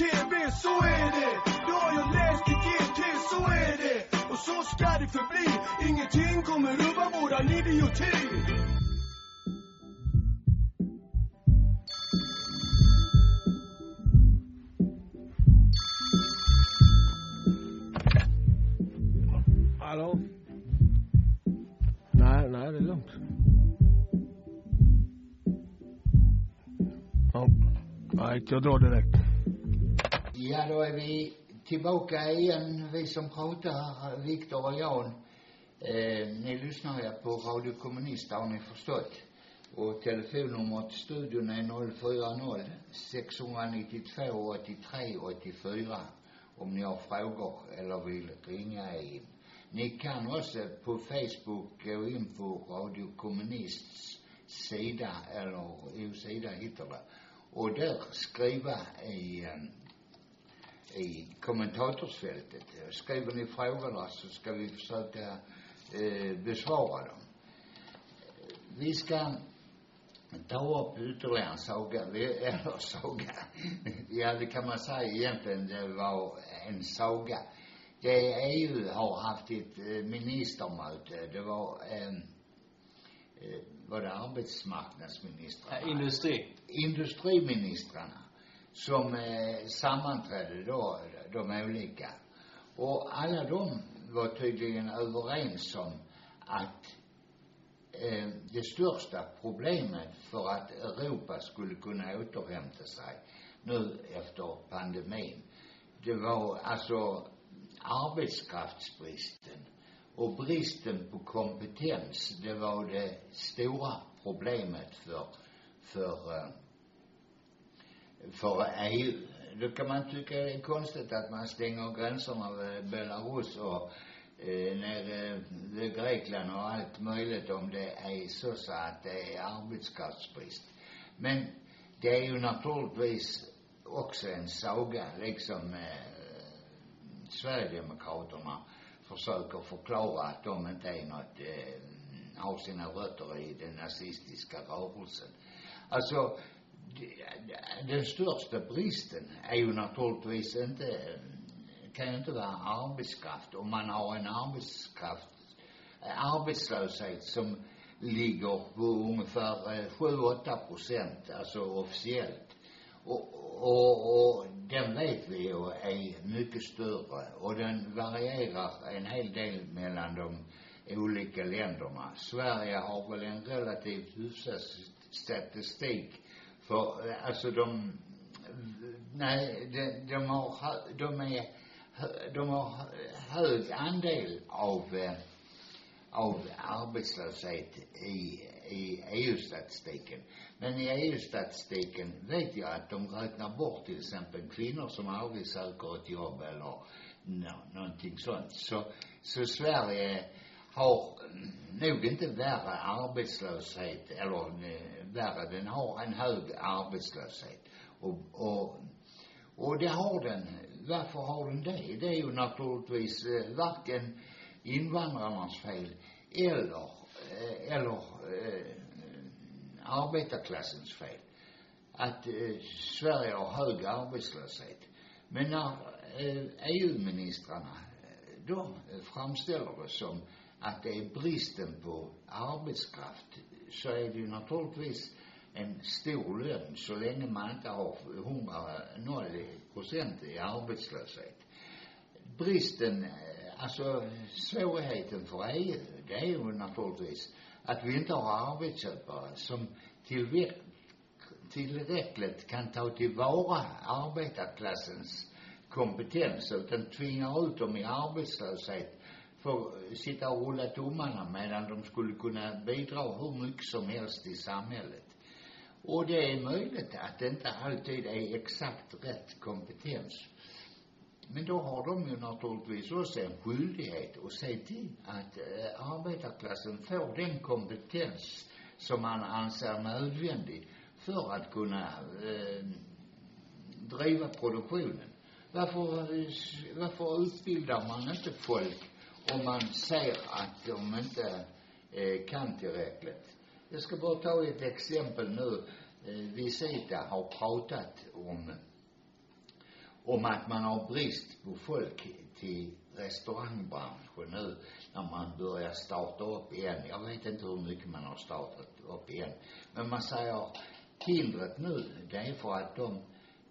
TV, så är det Det har jag läst i GT, så är det Och så ska det förbli Ingenting kommer rubba våran idioti Hallå? Nej, nej, det är lugnt. Ja. Nej, jag drar direkt. Ja, då är vi tillbaka igen, vi som pratar, Viktor och Jan. Eh, ni lyssnar ju på Radio Kommunist, har ni förstått. Och telefonnumret till studion är 040 692 83 84 om ni har frågor eller vill ringa in. Ni kan också på Facebook gå in på Radio Kommunists sida, eller jo, sida heter det. Och där skriva i, i kommentatorsfältet. Skriver ni frågorna så ska vi försöka eh, besvara dem. Vi ska ta upp ytterligare en saga, eller saga, ja det kan man säga egentligen det var en saga. Det EU har haft ett eh, ministermöte, det var eh, eh, var det arbetsmarknadsministrarna? Ja, industri. industriministrarna som eh, sammanträdde då, de olika. Och alla de var tydligen överens om att eh, det största problemet för att Europa skulle kunna återhämta sig nu efter pandemin, det var alltså arbetskraftsbristen och bristen på kompetens, det var det stora problemet för, för eh, för EU. Då kan man tycka det är konstigt att man stänger gränserna vid Belarus och eh, nere vid Grekland och allt möjligt om det är så, så att det är arbetskraftsbrist. Men det är ju naturligtvis också en saga, liksom eh, Sverigedemokraterna försöker förklara att de inte är något, eh, har sina rötter i den nazistiska rörelsen. Alltså, den största bristen är ju naturligtvis inte, kan ju inte vara arbetskraft. Om man har en arbetskraft, arbetslöshet som ligger på ungefär eh, 7-8 procent, alltså officiellt. Och, och, och den vet vi ju är mycket större och den varierar en hel del mellan de olika länderna. Sverige har väl en relativt hyfsad statistik för, alltså de, nej, de, de har, de är, de har hög andel av, eh, av arbetslöshet i, i EU-statistiken. Men i EU-statistiken vet jag att de räknar bort till exempel kvinnor som aldrig söker ett jobb eller nå, någonting sånt. Så, så Sverige har nog inte värre arbetslöshet, eller eh, värre, den har en hög arbetslöshet. Och, och, och det har den. Varför har den det? Det är ju naturligtvis eh, varken invandrarnas fel eller, eh, eller eh, arbetarklassens fel. Att eh, Sverige har hög arbetslöshet. Men när eh, EU-ministrarna, de framställer det som att det är bristen på arbetskraft, så är det ju naturligtvis en stor lön så länge man inte har 100, 0 procent i arbetslöshet. Bristen, alltså svårigheten för EU, det är ju naturligtvis att vi inte har arbetsköpare som tillräckligt kan ta tillvara arbetarklassens kompetens utan tvingar ut dem i arbetslöshet för sitta och rulla tummarna medan de skulle kunna bidra hur mycket som helst i samhället. Och det är möjligt att det inte alltid är exakt rätt kompetens. Men då har de ju naturligtvis också en skyldighet att se till att eh, arbetarklassen får den kompetens som man anser nödvändig för att kunna eh, driva produktionen. Varför, eh, varför utbildar man inte folk om man ser att de inte eh, kan tillräckligt? Jag ska bara ta ett exempel nu. Eh, Visita har pratat om om att man har brist på folk till restaurangbranschen nu när man börjar starta upp igen. Jag vet inte hur mycket man har startat upp igen. Men man säger hindret nu, det är för att de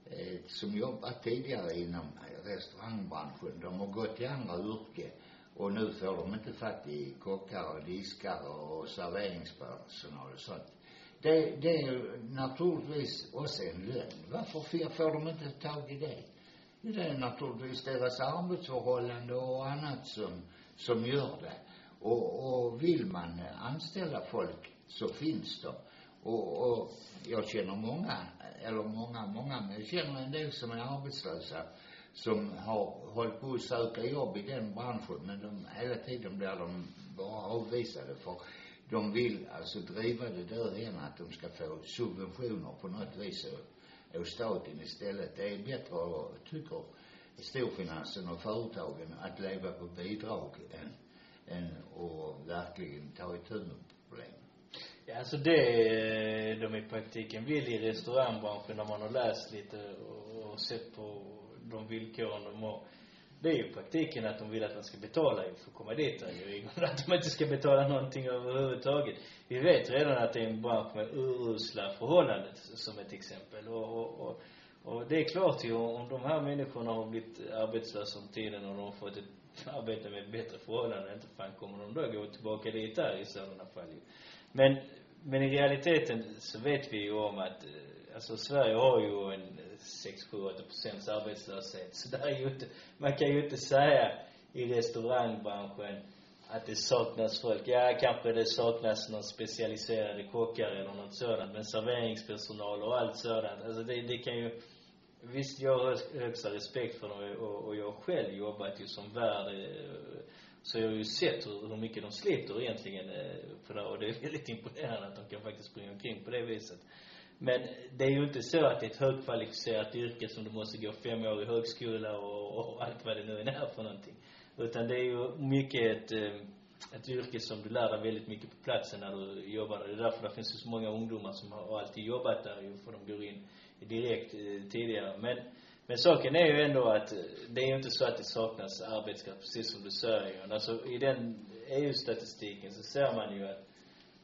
eh, som jobbat tidigare inom restaurangbranschen, de har gått till andra yrken. Och nu får de inte fatt i kockar och diskare och serveringspersonal och sånt. Det, det är ju naturligtvis också en lön. Varför får- får de inte tag i det? Jo, Det är naturligtvis deras arbetsförhållande och annat som, som gör det. Och, och vill man anställa folk så finns de. Och, och jag känner många, eller många, många, men jag känner en del som är arbetslösa som har hållit på att söka jobb i den branschen men de, hela tiden blir de bara avvisade för de vill alltså driva det därhän att de ska få subventioner på något vis av- staten istället. Det är bättre, tycker storfinansen och företagen, att leva på bidrag än, än att verkligen ta itu med problemen. Ja, alltså det de i praktiken vill i restaurangbranschen när man har läst lite och, och sett på de villkoren de har. Det är ju i praktiken att de vill att man ska betala ju för att komma dit där ju. Att de inte ska betala någonting överhuvudtaget. Vi vet redan att det är en bransch med urusla förhållanden som ett exempel. Och, och, och, och det är klart ju om de här människorna har blivit arbetslösa om tiden och de har fått ett arbete med bättre förhållanden, inte fan kommer de då gå tillbaka dit där i sådana fall ju. Men, men i realiteten så vet vi ju om att, eh, alltså Sverige har ju en 6, 7, 8 procents arbetslöshet. Så där är ju inte, man kan ju inte säga i restaurangbranschen att det saknas folk. Ja, kanske det saknas någon specialiserade kockar eller något sådant. Men serveringspersonal och allt sådant. Alltså det, det kan ju, visst jag har högsta respekt för dem och, och jag har själv jobbat ju som värd eh, så jag har ju sett hur, hur mycket de sliter egentligen eh, på det och det är väldigt imponerande att de kan faktiskt springa omkring på det viset. Men det är ju inte så att det är ett högkvalificerat yrke som du måste gå fem år i högskola och, och allt vad det nu än är för någonting. Utan det är ju mycket ett, eh, ett yrke som du lär dig väldigt mycket på platsen när du jobbar där. Det är därför det finns ju så många ungdomar som har alltid jobbat där ju, för de går in direkt eh, tidigare. Men, men saken är ju ändå att eh, det är ju inte så att det saknas arbetskraft, precis som du säger Johan. Alltså i den EU-statistiken så ser man ju att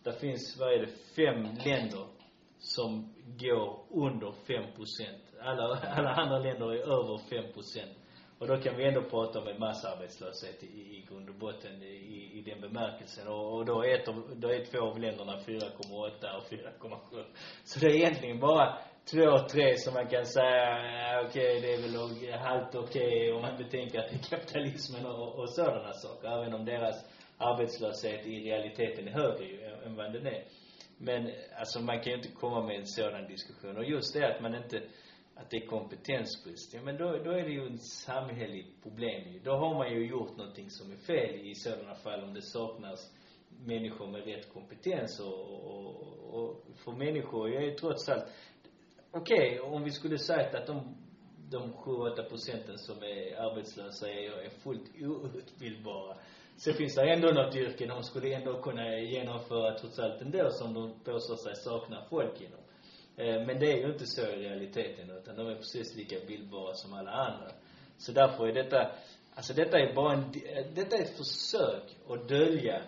det finns, vad är det, fem länder som går under 5 procent. Alla, alla andra länder är över 5 procent. Och då kan vi ändå prata om en massarbetslöshet i, i grund och botten i, i den bemärkelsen. Och, och då är ett av, då är två av länderna 4,8 och 4,7. Så det är egentligen bara två, tre som man kan säga, okej, okej, det är väl halvt okej om man betänker att det är kapitalismen och, och sådana saker. Även om deras arbetslöshet i realiteten är högre ju än vad den är. Men alltså man kan ju inte komma med en sådan diskussion. Och just det att man inte, att det är kompetensbrist. Ja men då, då är det ju ett samhälleligt problem ju. Då har man ju gjort någonting som är fel i sådana fall om det saknas människor med rätt kompetens och, och, och för människor är ju trots allt, okej, om vi skulle sagt att de de 7-8 procenten som är arbetslösa är, är fullt outbildbara. Så finns det ändå något yrke de skulle ändå kunna genomföra trots allt ändå som de påstår sig sakna folk inom. Eh, men det är ju inte så i realiteten utan de är precis lika bildbara som alla andra. Så därför är detta, alltså detta är bara en, detta är ett försök att dölja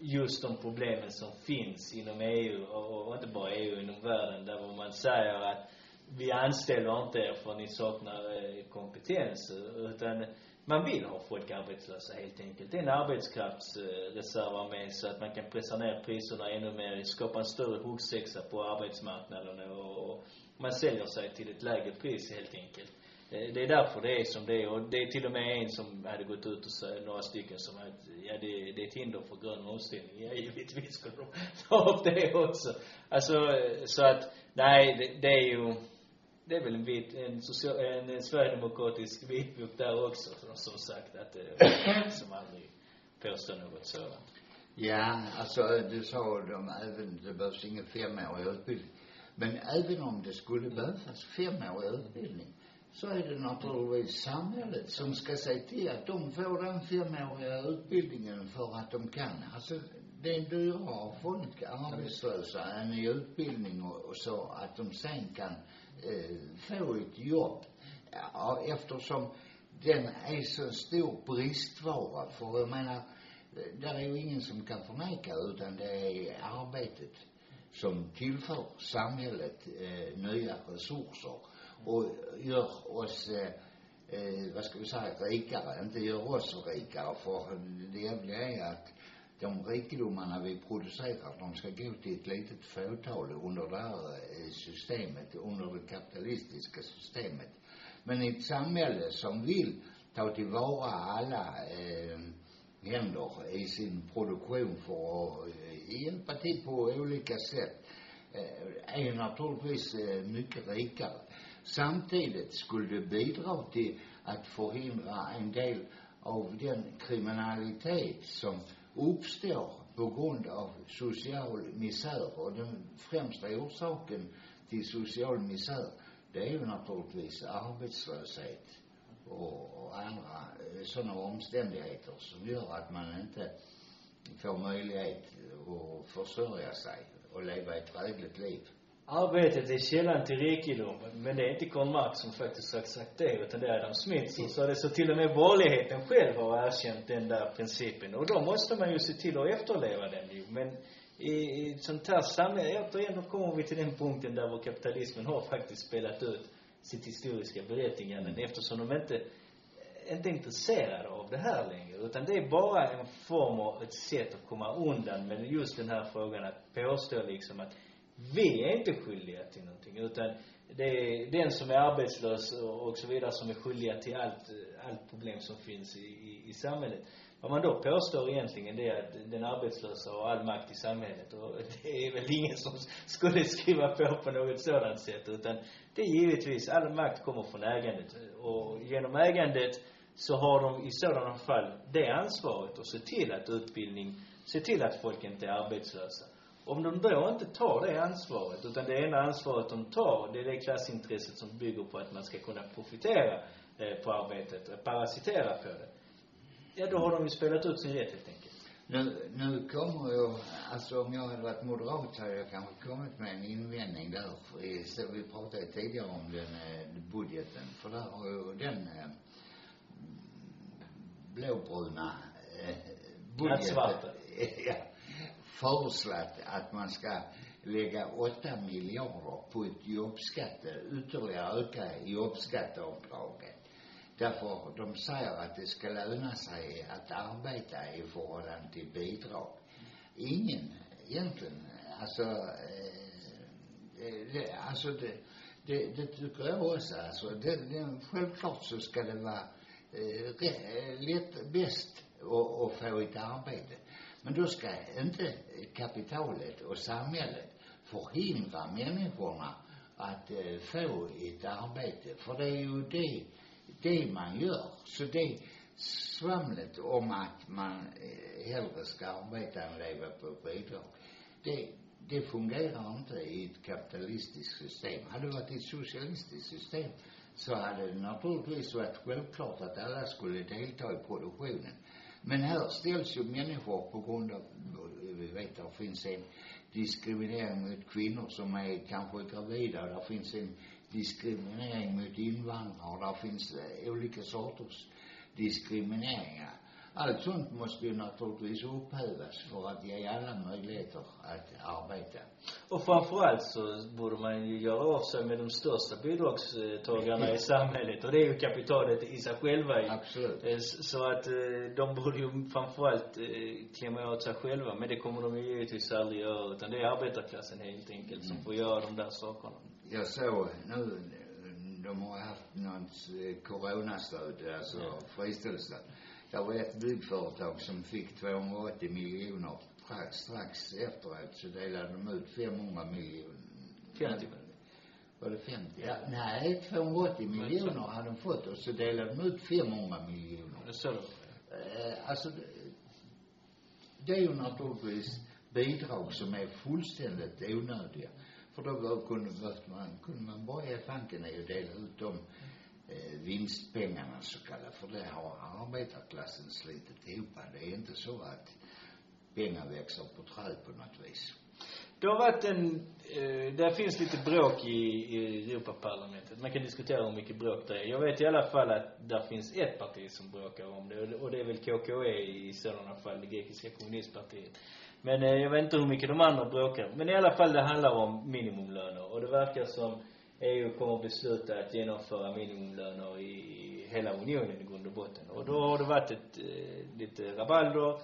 just de problemen som finns inom EU och, och inte bara EU, inom världen där man säger att vi anställer inte er för ni saknar eh, kompetens utan man vill ha folk arbetslösa helt enkelt. Det är en arbetskraftsreservarmé så att man kan pressa ner priserna ännu mer, skapa en större huggsexa på arbetsmarknaden och, och man säljer sig till ett lägre pris helt enkelt. Eh, Det är därför det är som det är och det är till och med en som hade gått ut och sagt, några stycken som att, ja det, det är ett hinder för grön omställning. Ja givetvis skulle de ta upp det också. Alltså, så att, nej det, det är ju, det är väl en vit, en, social, en, sverigedemokratisk vitbok där också som, som sagt att, eh, som aldrig påstår något sådant. Ja, alltså du sa de även, det behövs ingen femårig utbildning. Men även om det skulle behövas femårig utbildning så är det naturligtvis samhället som ska se till att de får den femåriga utbildningen för att de kan. Alltså det är dyrare folk arbetslösa än i utbildning och, och så att de sen kan Eh, få ett jobb. Ja, eftersom den är så stor bristvara. För jag menar, där är ju ingen som kan förneka utan det är arbetet som tillför samhället eh, nya resurser och gör oss eh, eh, vad ska vi säga, rikare, inte gör oss rikare. För det jävliga är att de rikedomarna vi producerar, de ska gå till ett litet fåtal under det här øh, systemet, under det kapitalistiska systemet. Men i ett samhälle som vill ta tillvara alla eh, øh, händer i sin produktion för att øh, hjälpa till på olika sätt eh, är naturligtvis eh, mycket rikare. Samtidigt skulle det bidra till att förhindra en del av den kriminalitet som uppstår på grund av social misär. Och den främsta orsaken till social misär, det är ju naturligtvis arbetslöshet och, och andra eh, sådana omständigheter som gör att man inte får möjlighet att försörja sig och leva ett drägligt liv. Arbetet är källan till rikedom. Men det är inte Karl Marx som faktiskt har sagt det, utan det är Adam Smith som sa det. Så till och med borgerligheten själv har erkänt den där principen. Och då måste man ju se till att efterleva den ju. Men i, i ett sånt här samhälle, återigen, då kommer vi till den punkten där vår kapitalismen har faktiskt spelat ut sitt historiska berättigande. Eftersom de inte inte är intresserade av det här längre. Utan det är bara en form av ett sätt att komma undan med just den här frågan att påstå liksom att vi är inte skyldiga till någonting. Utan det är den som är arbetslös och, så vidare som är skyldiga till allt, allt problem som finns i, i, i samhället. Vad man då påstår egentligen det är att den arbetslösa har all makt i samhället och det är väl ingen som skulle skriva på på något sådant sätt utan det är givetvis, all makt kommer från ägandet och genom ägandet så har de i sådana fall det ansvaret att se till att utbildning, se till att folk inte är arbetslösa. Om de då inte tar det ansvaret, utan det ena ansvaret de tar, det är det klassintresset som bygger på att man ska kunna profitera eh, på arbetet, parasitera på det. Ja, då har de ju spelat ut sin rätt helt enkelt. Nu, nu kommer jag, alltså om jag hade varit moderat hade jag kanske kommit med en invändning där. I- så vi pratade tidigare om den eh, budgeten. För där har ju den eh, blåbruna eh, budgeten. Nattsvarta. ja, föreslagit att man ska lägga åtta miljarder på ett jobbskatte, ytterligare öka jobbskatteavdraget. Därför de säger att det ska löna sig att arbeta i förhållande till bidrag. Ingen egentligen, alltså, eh, eh det, alltså det, det, det tycker jag också. Alltså, det, det, självklart så ska det vara eh, eh lätt, bäst att, att få ett arbete. Men då ska inte kapitalet och samhället förhindra människorna att eh, få ett arbete. För det är ju det, det man gör. Så det svamlet om att man eh, hellre ska arbeta än leva på bidrag, det, det fungerar inte i ett kapitalistiskt system. Hade det varit ett socialistiskt system så hade det naturligtvis varit självklart att alla skulle delta i produktionen. Men här ställs ju människor på grund av, vi vet att det finns en diskriminering mot kvinnor som är kanske gravida, där det finns en diskriminering mot invandrare, där det finns olika sorters diskrimineringar. Allt sånt måste ju naturligtvis upphävas för att ge alla möjligheter att arbeta. Och framförallt så borde man ju göra av sig med de största bidragstagarna i samhället. Och det är ju kapitalet i sig själva ju. Absolut. Eh, Så att eh, de borde ju framförallt eh, klämma åt sig själva. Men det kommer de ju givetvis aldrig göra. Utan det är arbetarklassen helt enkelt som får göra de där sakerna. Jag såg nu, de har haft något coronastöd, alltså friställelsestöd. Det var ett byggföretag som fick 280 miljoner. Strax, efteråt så delade de ut 500 miljoner. 50 Var det 50? Ja, nej, 280 miljoner hade de fått och så delade de ut 500 miljoner. Så det Eh, alltså, det- är ju naturligtvis bidrag som är fullständigt onödiga. För då kunde, man, kunde man bara ge fanken i att dela ut de eh, vinstpengarna så kallat, För det har arbetarklassen slitit ihop. Det är inte så att pengar växer på träd på något vis. Det har varit en, eh, där finns lite bråk i, i Europaparlamentet. Man kan diskutera hur mycket bråk det är. Jag vet i alla fall att där finns ett parti som bråkar om det. och- Och det är väl KKE i sådana fall, det grekiska kommunistpartiet. Men eh, jag vet inte hur mycket de andra bråkar. Men i alla fall det handlar om minimumlöner. Och det verkar som EU kommer att besluta att genomföra minimilöner i, hela unionen i grund och botten. Och då har det varit ett, eh, lite rabalder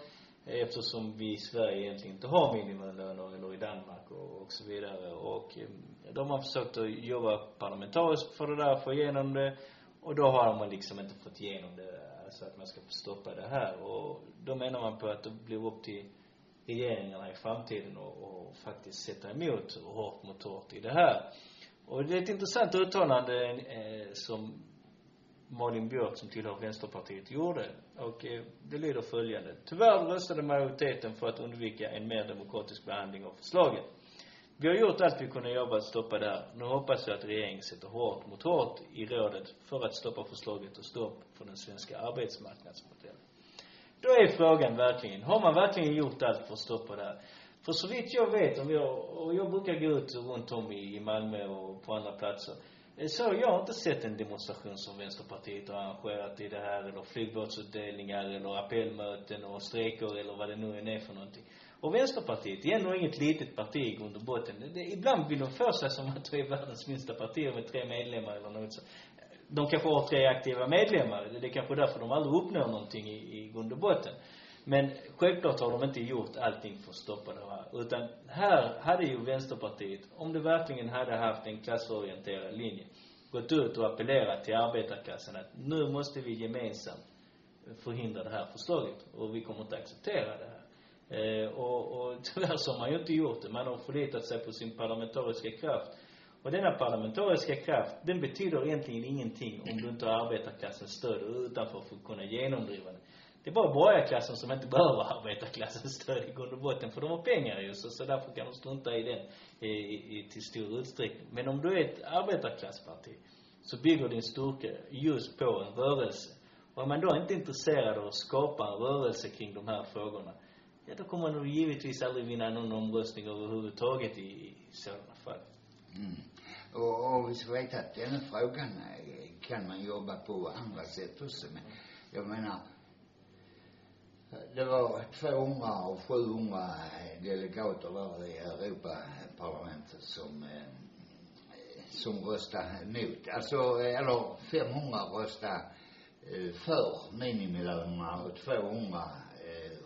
eh, eftersom vi i Sverige egentligen inte har minimilöner eller i Danmark och, och så vidare. Och eh, de har försökt att jobba parlamentariskt för det där, få igenom det. Och då har man liksom inte fått igenom det, alltså att man ska få stoppa det här. Och då menar man på att det blir upp till regeringarna i framtiden och, och faktiskt sätta emot hårt mot hårt i det här. Och det är ett intressant uttalande eh, som Malin Björk som tillhör Vänsterpartiet gjorde. Och eh, det lyder följande. Tyvärr röstade majoriteten för att undvika en mer demokratisk behandling av förslaget. Vi har gjort allt vi kunde göra för att stoppa det här. Nu hoppas jag att regeringen sätter hårt mot hårt i rådet för att stoppa förslaget och stopp för den svenska arbetsmarknadsmodellen. Då är frågan verkligen, har man verkligen gjort allt för att stoppa det här? För så vitt jag vet, om jag, och jag brukar gå ut runt om i, i Malmö och på andra platser. Eh, så jag har inte sett en demonstration som Vänsterpartiet har arrangerat i det här, eller flygbåtsutdelningar, eller appellmöten och strejker, eller vad det nu än är för någonting. Och Vänsterpartiet är ändå inget litet parti i grund och botten. Det, ibland vill de få sig som att det är världens minsta parti med tre medlemmar eller något så. De kanske har tre aktiva medlemmar. Det är kanske därför de aldrig uppnår någonting i, i grund och botten. Men självklart har de inte gjort allting för att stoppa det här. Utan här hade ju Vänsterpartiet, om det verkligen hade haft en klassorienterad linje, gått ut och appellerat till arbetarklassen att nu måste vi gemensamt förhindra det här förslaget och vi kommer inte acceptera det här. Eh, och, och tyvärr så har man ju inte gjort det. Man har förlitat sig på sin parlamentariska kraft. Och denna parlamentariska kraft, den betyder egentligen ingenting om du inte har arbetarklassens stöd utanför för att kunna genomdriva det. Det är bara borgarklassen som inte behöver arbetarklassens stöd i grund och botten, för de har pengar ju, så, så därför kan de strunta i den i, i, till stor utsträckning. Men om du är ett arbetarklassparti, så bygger din styrka just på en rörelse. Och är man då inte intresserad av att skapa en rörelse kring de här frågorna, ja då kommer man givetvis aldrig vinna någon omröstning överhuvudtaget i, i sådana fall. Mm. Och, och vi ska veta att den frågan eh, kan man jobba på andra sätt också Men, Jag menar, det var 200 av 700 delegater där i Europaparlamentet som, eh, som röstade emot. Alltså, eh, eller 500 röstade eh, för minimilönerna och 200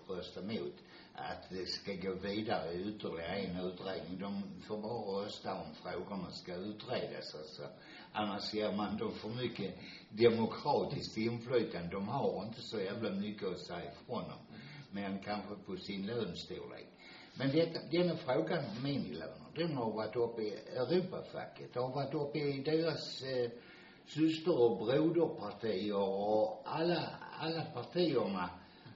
röstade emot att det ska gå vidare i ytterligare en utredning. De får bara rösta om frågorna ska utredas alltså. Annars ger man dem för mycket demokratiskt inflytande. De har inte så jävla mycket att säga ifrån om. Men kanske på sin lönstorlek. Men detta, denna frågan om minilöner, den har varit uppe i Europafacket. Det har varit uppe i deras eh, syster och broderpartier och alla, alla partierna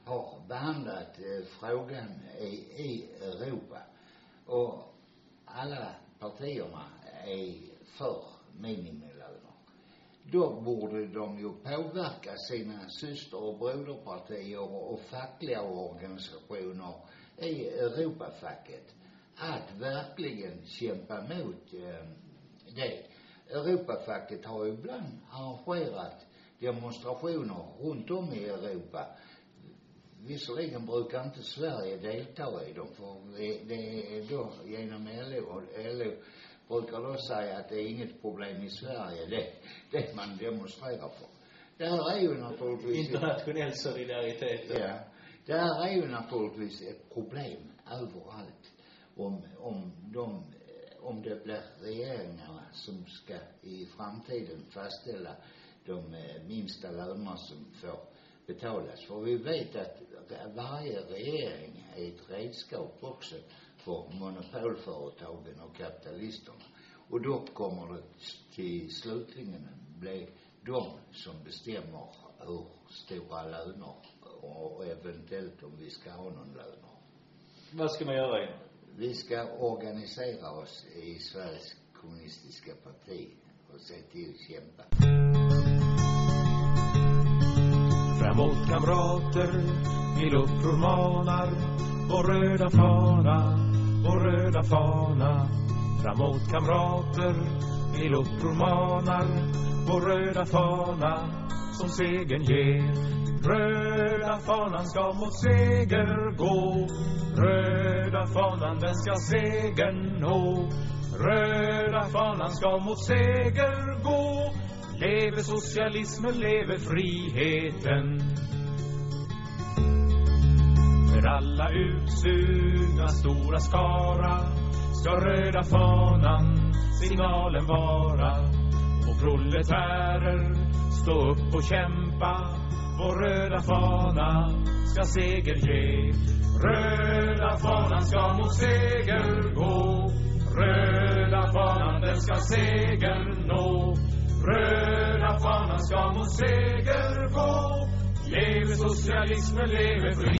har behandlat eh, frågan i, i Europa. Och alla partierna är för minimilöner. Då borde de ju påverka sina syster och broderpartier och fackliga organisationer i Europafacket att verkligen kämpa mot eh, det. Europafacket har ju ibland arrangerat demonstrationer runt om i Europa Visserligen brukar inte Sverige delta i dem för det, det är då genom LO och LO brukar då säga att det är inget problem i Sverige det, det man demonstrerar för. Det här är ju naturligtvis Internationell solidaritet. Ja. Det här är ju naturligtvis ett problem överallt. Om, om de, om det blir regeringarna som ska i framtiden fastställa de eh, minsta lönerna som får betalas. För vi vet att varje regering är ett redskap också för monopolföretagen och kapitalisterna. Och då kommer det till slutligen bli de som bestämmer hur stora löner och eventuellt om vi ska ha någon löner. Vad ska man göra? Vi ska organisera oss i Sveriges kommunistiska parti och se till att kämpa. Framåt kamrater, vi luppror manar Vår röda fana, vår röda fana. Framåt kamrater, vi luppror manar Vår röda fana som segern ger. Röda fanan ska mot seger gå. Röda fanan den ska segern nå. Röda fanan ska mot seger gå. Leve socialismen, leve friheten. För alla utsugna stora skara ska röda fanan signalen vara. Och proletärer, stå upp och kämpa. Vår röda fana ska seger ge. Röda fanan ska mot seger gå. Röda fanan den ska seger nå. Röda fanan ska mot seger gå. Leve socialismen, leve fri